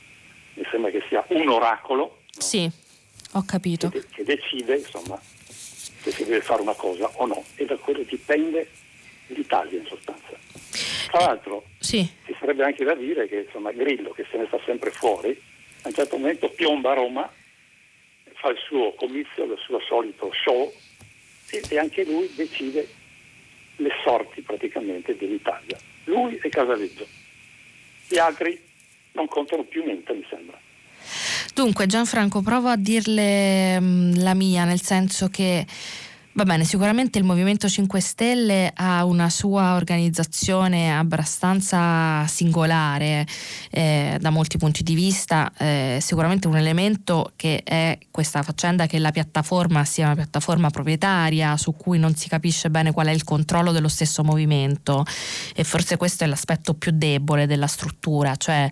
mi sembra che sia un oracolo. No? Sì, ho capito. Che, che decide, insomma, se si deve fare una cosa o no e da quello dipende l'Italia in sostanza. Tra l'altro sì. ci sarebbe anche da dire che insomma, Grillo che se ne sta sempre fuori, a un certo momento piomba a Roma, fa il suo comizio, il suo solito show e, anche lui decide le sorti praticamente dell'Italia. Lui e Casaleggio. Gli altri non contano più niente, mi sembra. Dunque Gianfranco, provo a dirle mh, mm, la mia, nel senso che Va bene, sicuramente il Movimento 5 Stelle ha una sua organizzazione abbastanza singolare eh, da molti punti di vista, eh, sicuramente un elemento che è questa faccenda che la piattaforma sia una piattaforma proprietaria su cui non si capisce bene qual è il controllo dello stesso movimento. E forse questo è l'aspetto più debole della struttura, cioè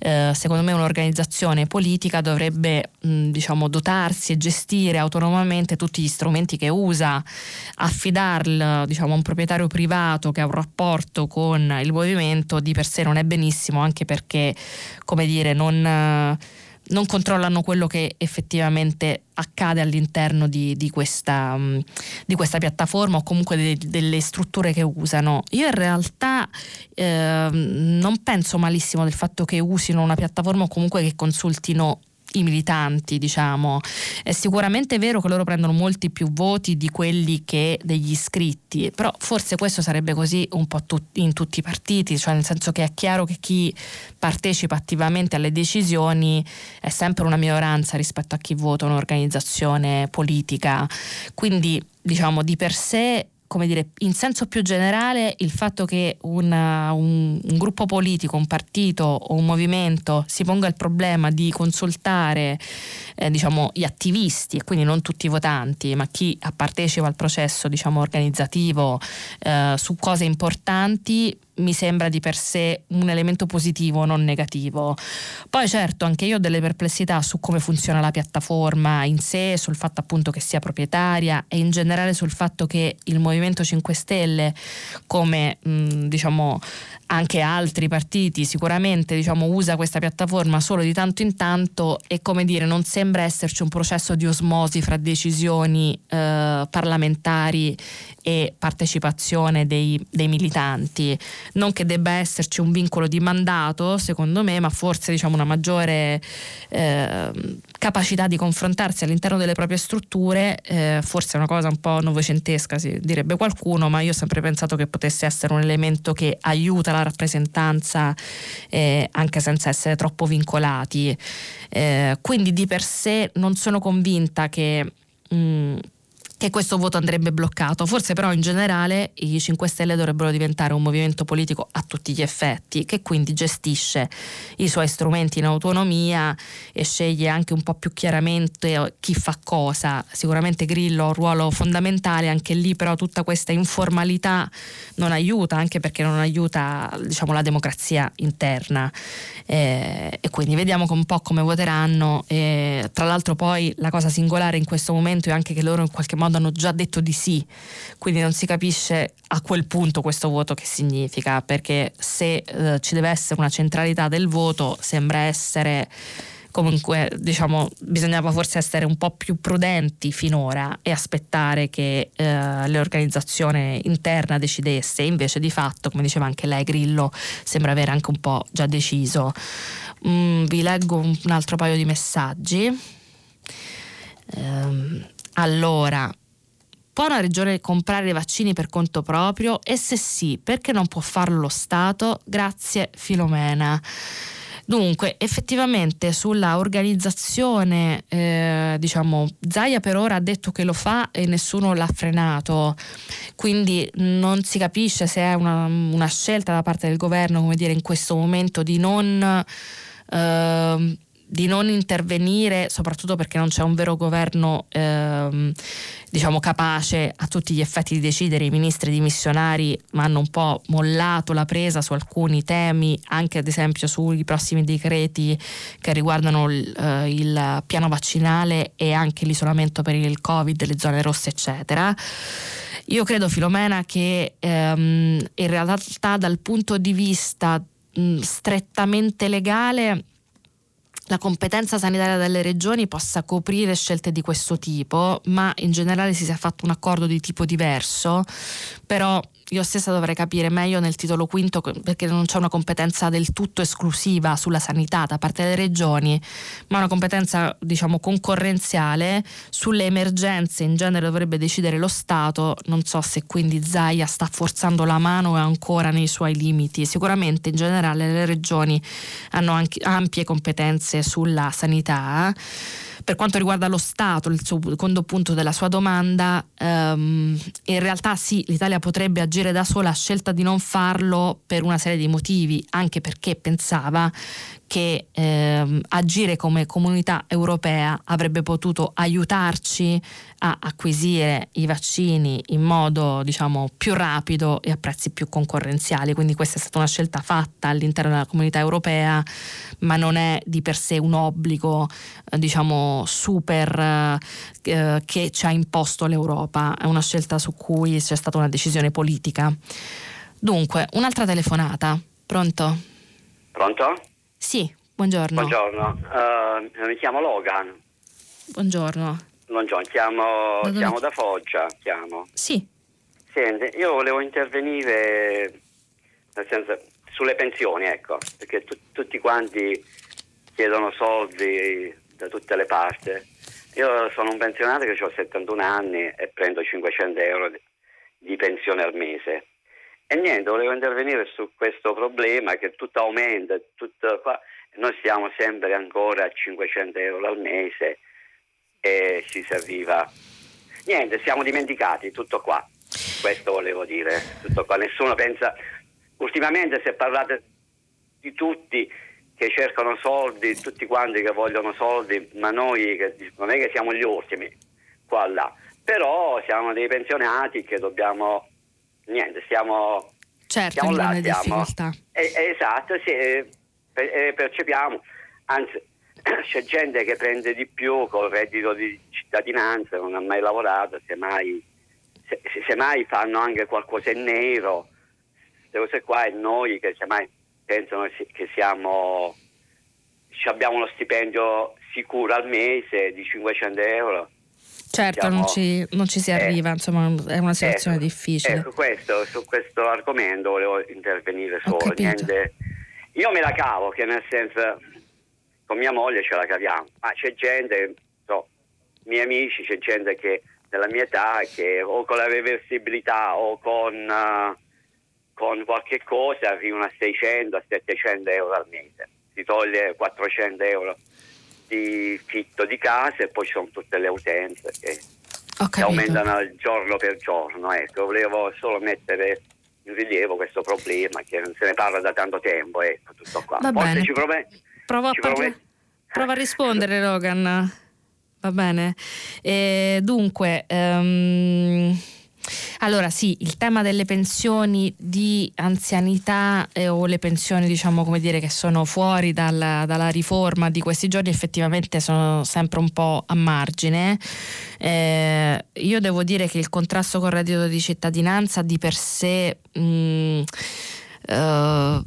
eh, secondo me un'organizzazione politica dovrebbe mh, diciamo, dotarsi e gestire autonomamente tutti gli strumenti che usa cosa affidarlo diciamo, a un proprietario privato che ha un rapporto con il movimento di per sé non è benissimo anche perché come dire non non controllano quello che effettivamente accade all'interno di, di, questa, di questa, piattaforma o comunque de, delle strutture che usano. Io in realtà eh, non penso malissimo del fatto che usino una piattaforma o comunque che consultino i militanti, diciamo. È sicuramente vero che loro prendono molti più voti di quelli che degli iscritti, però forse questo sarebbe così un po' tut- in tutti i partiti, cioè nel senso che è chiaro che chi partecipa attivamente alle decisioni è sempre una minoranza rispetto a chi vota un'organizzazione politica. Quindi, diciamo, di per sé come dire, in senso più generale il fatto che una, un, un, gruppo politico, un partito o un movimento si ponga il problema di consultare eh, diciamo, gli attivisti e quindi non tutti i votanti, ma chi partecipa al processo diciamo, organizzativo eh, su cose importanti mi sembra di per sé un elemento positivo, non negativo. Poi certo, anche io ho delle perplessità su come funziona la piattaforma in sé, sul fatto appunto che sia proprietaria e in generale sul fatto che il Movimento 5 Stelle, come mh, diciamo anche altri partiti sicuramente diciamo, usa questa piattaforma solo di tanto in tanto e come dire non sembra esserci un processo di osmosi fra decisioni eh, parlamentari e partecipazione dei, dei, militanti. Non che debba esserci un vincolo di mandato, secondo me, ma forse diciamo, una maggiore eh, capacità di confrontarsi all'interno delle proprie strutture, eh, forse è una cosa un po' novecentesca, si direbbe qualcuno, ma io ho sempre pensato che potesse essere un elemento che aiuta la rappresentanza eh, anche senza essere troppo vincolati. Eh, quindi di per sé non sono convinta che mh, che questo voto andrebbe bloccato. Forse però in generale i 5 Stelle dovrebbero diventare un movimento politico a tutti gli effetti, che quindi gestisce i suoi strumenti in autonomia e sceglie anche un po' più chiaramente chi fa cosa. Sicuramente Grillo ha un ruolo fondamentale, anche lì però tutta questa informalità non aiuta, anche perché non aiuta diciamo, la democrazia interna. Eh, e quindi vediamo un po' come voteranno. E, tra l'altro poi la cosa singolare in questo momento è anche che loro in qualche modo modo hanno già detto di sì, quindi non si capisce a quel punto questo voto che significa, perché se eh, ci deve essere una centralità del voto sembra essere comunque diciamo bisognava forse essere un po' più prudenti finora e aspettare che eh, l'organizzazione interna decidesse. Invece di fatto come diceva anche lei Grillo sembra avere anche un po' già deciso. Mm, vi leggo un altro paio di messaggi. Um, allora, può una regione comprare i vaccini per conto proprio? E se sì, perché non può farlo lo Stato? Grazie Filomena. Dunque, effettivamente sulla organizzazione, eh, diciamo, Zaia per ora ha detto che lo fa e nessuno l'ha frenato, quindi non si capisce se è una, una scelta da parte del governo, come dire, in questo momento di non... Eh, di non intervenire, soprattutto perché non c'è un vero governo ehm, diciamo capace a tutti gli effetti di decidere. I ministri dimissionari hanno un po' mollato la presa su alcuni temi, anche ad esempio sui prossimi decreti che riguardano il, eh, il piano vaccinale e anche l'isolamento per il Covid, le zone rosse, eccetera. Io credo, Filomena, che ehm, in realtà dal punto di vista mh, strettamente legale la competenza sanitaria delle regioni possa coprire scelte di questo tipo, ma in generale si sia fatto un accordo di tipo diverso, però io stessa dovrei capire meglio nel titolo quinto perché non c'è una competenza del tutto esclusiva sulla sanità da parte delle regioni, ma una competenza diciamo concorrenziale sulle emergenze. In genere dovrebbe decidere lo Stato, non so se quindi Zaia sta forzando la mano o è ancora nei suoi limiti, sicuramente in generale le regioni hanno anche ampie competenze sulla sanità per quanto riguarda lo Stato, il secondo punto della sua domanda, ehm, in realtà sì, l'Italia potrebbe agire da sola, ha scelta di non farlo per una serie di motivi, anche perché pensava che ehm, agire come comunità europea avrebbe potuto aiutarci a acquisire i vaccini in modo diciamo più rapido e a prezzi più concorrenziali quindi questa è stata una scelta fatta all'interno della comunità europea ma non è di per sé un obbligo eh, diciamo super eh, che ci ha imposto l'Europa è una scelta su cui c'è stata una decisione politica dunque un'altra telefonata pronto? Pronto? Sì, buongiorno. Buongiorno, uh, mi chiamo Logan. Buongiorno. Buongiorno, chiamo da, chiamo da Foggia. Chiamo. Sì. Senti, io volevo intervenire nel senso, sulle pensioni, ecco, perché tu, tutti quanti chiedono soldi da tutte le parti. Io sono un pensionato che ho 71 anni e prendo 500 euro di, di pensione al mese. E niente, volevo intervenire su questo problema che tutto aumenta, tutto qua. noi siamo sempre ancora a 500 euro al mese e ci serviva. Niente, siamo dimenticati, tutto qua. Questo volevo dire, tutto qua. Nessuno pensa. Ultimamente si è parlato di tutti che cercano soldi, tutti quanti che vogliono soldi, ma noi che, non è che siamo gli ultimi qua là. Però siamo dei pensionati che dobbiamo niente, stiamo Certo, siamo là, siamo. Eh, esatto, sì, eh, per- percepiamo, anzi c'è gente che prende di più col reddito di cittadinanza, non ha mai lavorato, semmai, se, se- semmai fanno anche qualcosa in nero, queste cose qua e noi che semmai pensano che siamo, abbiamo uno stipendio sicuro al mese di 500 euro. Certo, Siamo- non ci, non ci si Eh, arriva, insomma, è una situazione Ecco, difficile. Ecco, questo, su questo argomento volevo intervenire solo. Io me la cavo, che nel senso, con mia moglie ce la caviamo, ma c'è gente, so, miei amici, c'è gente che nella mia età che o con la reversibilità o con, eh, con qualche cosa arrivano a 600, a 700 euro al mese. Si toglie 400 euro di fitto di casa e poi ci sono tutte le utenze che che aumentano giorno per giorno. Ecco, volevo solo mettere in rilievo questo problema che non se ne parla da tanto tempo. Ecco, tutto qua. Va Forse bene. ci prove- Prova a, ci prove- prova a rispondere, Logan. Va bene. Eh, dunque, ehm, allora sì, il tema delle pensioni di anzianità eh, o le pensioni, diciamo, come dire, che sono fuori dalla, dalla riforma di questi giorni effettivamente sono sempre un po' a margine. Eh, io devo dire che il contrasto col reddito di cittadinanza di per sé... mh, eh,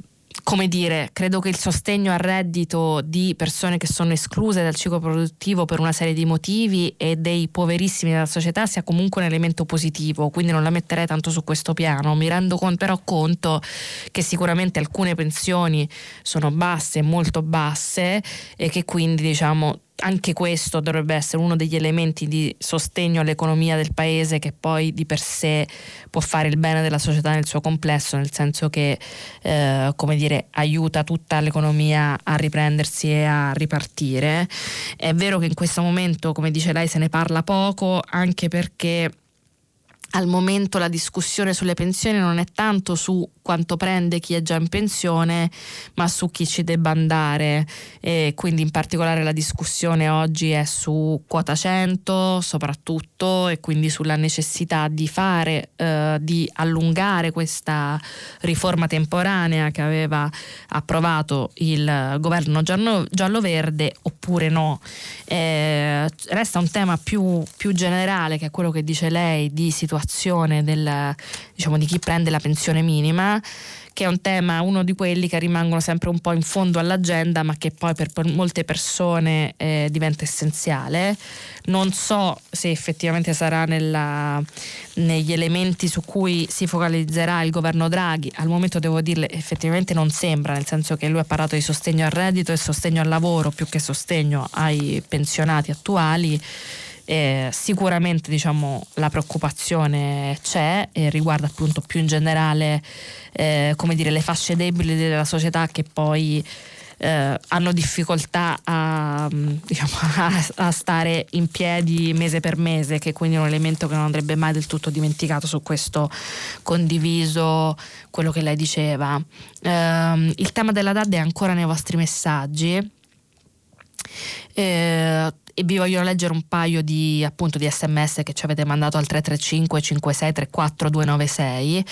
come dire, credo che il sostegno al reddito di persone che sono escluse dal ciclo produttivo per una serie di motivi e dei poverissimi della società sia comunque un elemento positivo, quindi non la metterei tanto su questo piano. Mi rendo con- però conto che sicuramente alcune pensioni sono basse, molto basse e che quindi diciamo anche questo dovrebbe essere uno degli elementi di sostegno all'economia del paese che poi di per sé può fare il bene della società nel suo complesso, nel senso che eh, come dire, aiuta tutta l'economia a riprendersi e a ripartire. È vero che in questo momento, come dice lei, se ne parla poco, anche perché al momento la discussione sulle pensioni non è tanto su quanto prende chi è già in pensione, ma su chi ci debba andare. E quindi in particolare la discussione oggi è su quota 100 soprattutto e quindi sulla necessità di fare, eh, di allungare questa riforma temporanea che aveva approvato il governo giallo- giallo-verde oppure no. Eh, resta un tema più, più generale che è quello che dice lei di situazione del, diciamo, di chi prende la pensione minima che è un tema, uno di quelli che rimangono sempre un po' in fondo all'agenda, ma che poi per, molte persone eh, diventa essenziale. Non so se effettivamente sarà nella, negli elementi su cui si focalizzerà il governo Draghi. Al momento devo dirle, effettivamente non sembra, nel senso che lui ha parlato di sostegno al reddito e sostegno al lavoro più che sostegno ai pensionati attuali. Eh, sicuramente diciamo, la preoccupazione c'è e riguarda appunto più in generale eh, dire, le fasce deboli della società che poi eh, hanno difficoltà a, diciamo, a, a, stare in piedi mese per mese, che quindi è un elemento che non andrebbe mai del tutto dimenticato su questo condiviso quello che lei diceva. Eh, il tema della DAD è ancora nei vostri messaggi. Eh, e vi voglio leggere un paio di, appunto, di sms che ci avete mandato al 335 5634 296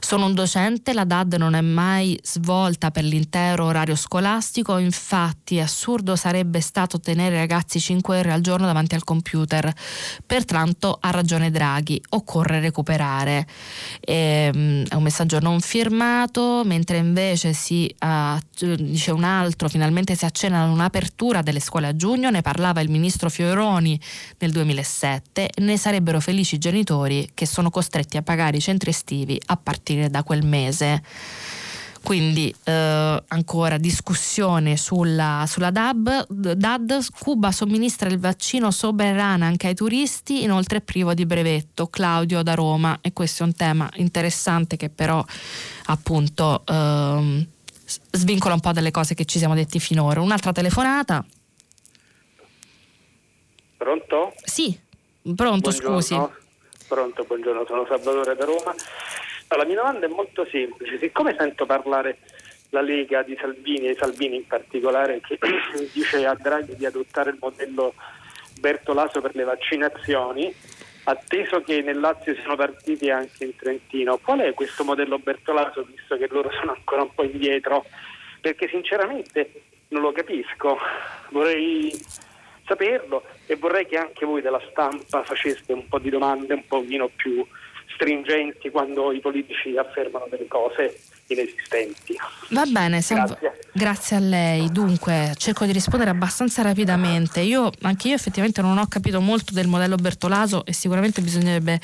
sono un docente la DAD non è mai svolta per l'intero orario scolastico infatti assurdo sarebbe stato tenere ragazzi 5 ore al giorno davanti al computer. Pertanto ha ragione Draghi occorre recuperare. E, um, è un messaggio non firmato mentre invece si uh, dice un altro finalmente si accenna ad un'apertura delle scuole a giugno ne parlava il ministro Fioroni nel 2007 ne sarebbero felici i genitori che sono costretti a pagare i centri estivi a partire da quel mese. Quindi eh, ancora discussione sulla, sulla DAB. DAD, Cuba somministra il vaccino Soberana anche ai turisti, inoltre privo di brevetto. Claudio da Roma e questo è un tema interessante che però appunto eh, svincola un po' dalle cose che ci siamo detti finora. Un'altra telefonata. Pronto? Sì, pronto, buongiorno. scusi. Pronto, buongiorno, sono Salvatore da Roma. La mia domanda è molto semplice. Siccome sento parlare la Lega di Salvini e Salvini in particolare che dice a Draghi di adottare il modello Bertolaso per le vaccinazioni, atteso che nel Lazio siano partiti anche in Trentino, qual è questo modello Bertolaso visto che loro sono ancora un po' indietro? Perché sinceramente non lo capisco, vorrei saperlo e vorrei che anche voi della stampa faceste un po' di domande un pochino più stringenti quando i politici affermano delle cose inesistenti. Va bene, salvo... grazie. grazie. a lei. Dunque, cerco di rispondere abbastanza rapidamente. Io, anche io effettivamente non ho capito molto del modello Bertolaso e sicuramente bisognerebbe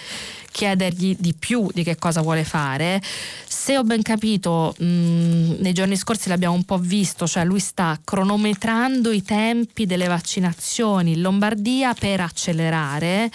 chiedergli di più di che cosa vuole fare. Se ho ben capito, mh, nei giorni scorsi l'abbiamo un po' visto, cioè lui sta cronometrando i tempi delle vaccinazioni in Lombardia per accelerare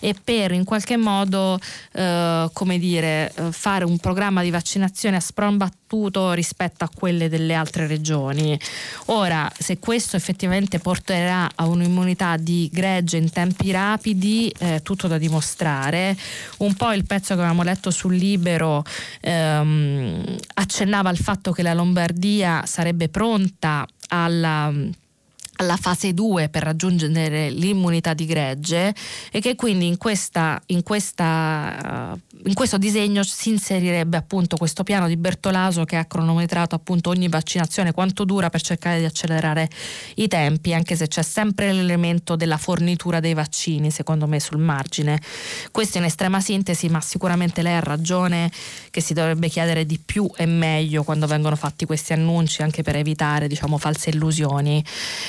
e per in qualche modo, eh, come dire, eh, fare un programma di vaccinazione a sprombattuto battuto rispetto a quelle delle altre regioni. Ora, se questo effettivamente porterà a un'immunità di gregge in tempi rapidi, eh, tutto da dimostrare. Un po' il pezzo che avevamo letto sul Libero ehm, accennava al fatto che la Lombardia sarebbe pronta alla alla fase 2 per raggiungere l'immunità di gregge e che quindi in, questa, in, questa, uh, in, questo disegno si inserirebbe appunto questo piano di Bertolaso che ha cronometrato appunto ogni vaccinazione quanto dura per cercare di accelerare i tempi anche se c'è sempre l'elemento della fornitura dei vaccini secondo me sul margine. Questo in estrema sintesi ma sicuramente lei ha ragione che si dovrebbe chiedere di più e meglio quando vengono fatti questi annunci anche per evitare diciamo false illusioni.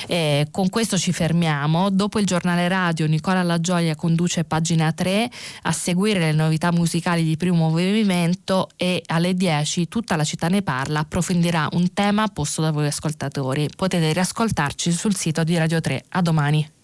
E con questo ci fermiamo. Dopo il giornale radio Nicola La Gioia conduce pagina 3 a seguire le novità musicali di primo movimento e alle 10 tutta la città ne parla approfondirà un tema posto da voi ascoltatori. Potete riascoltarci sul sito di Radio 3. A domani.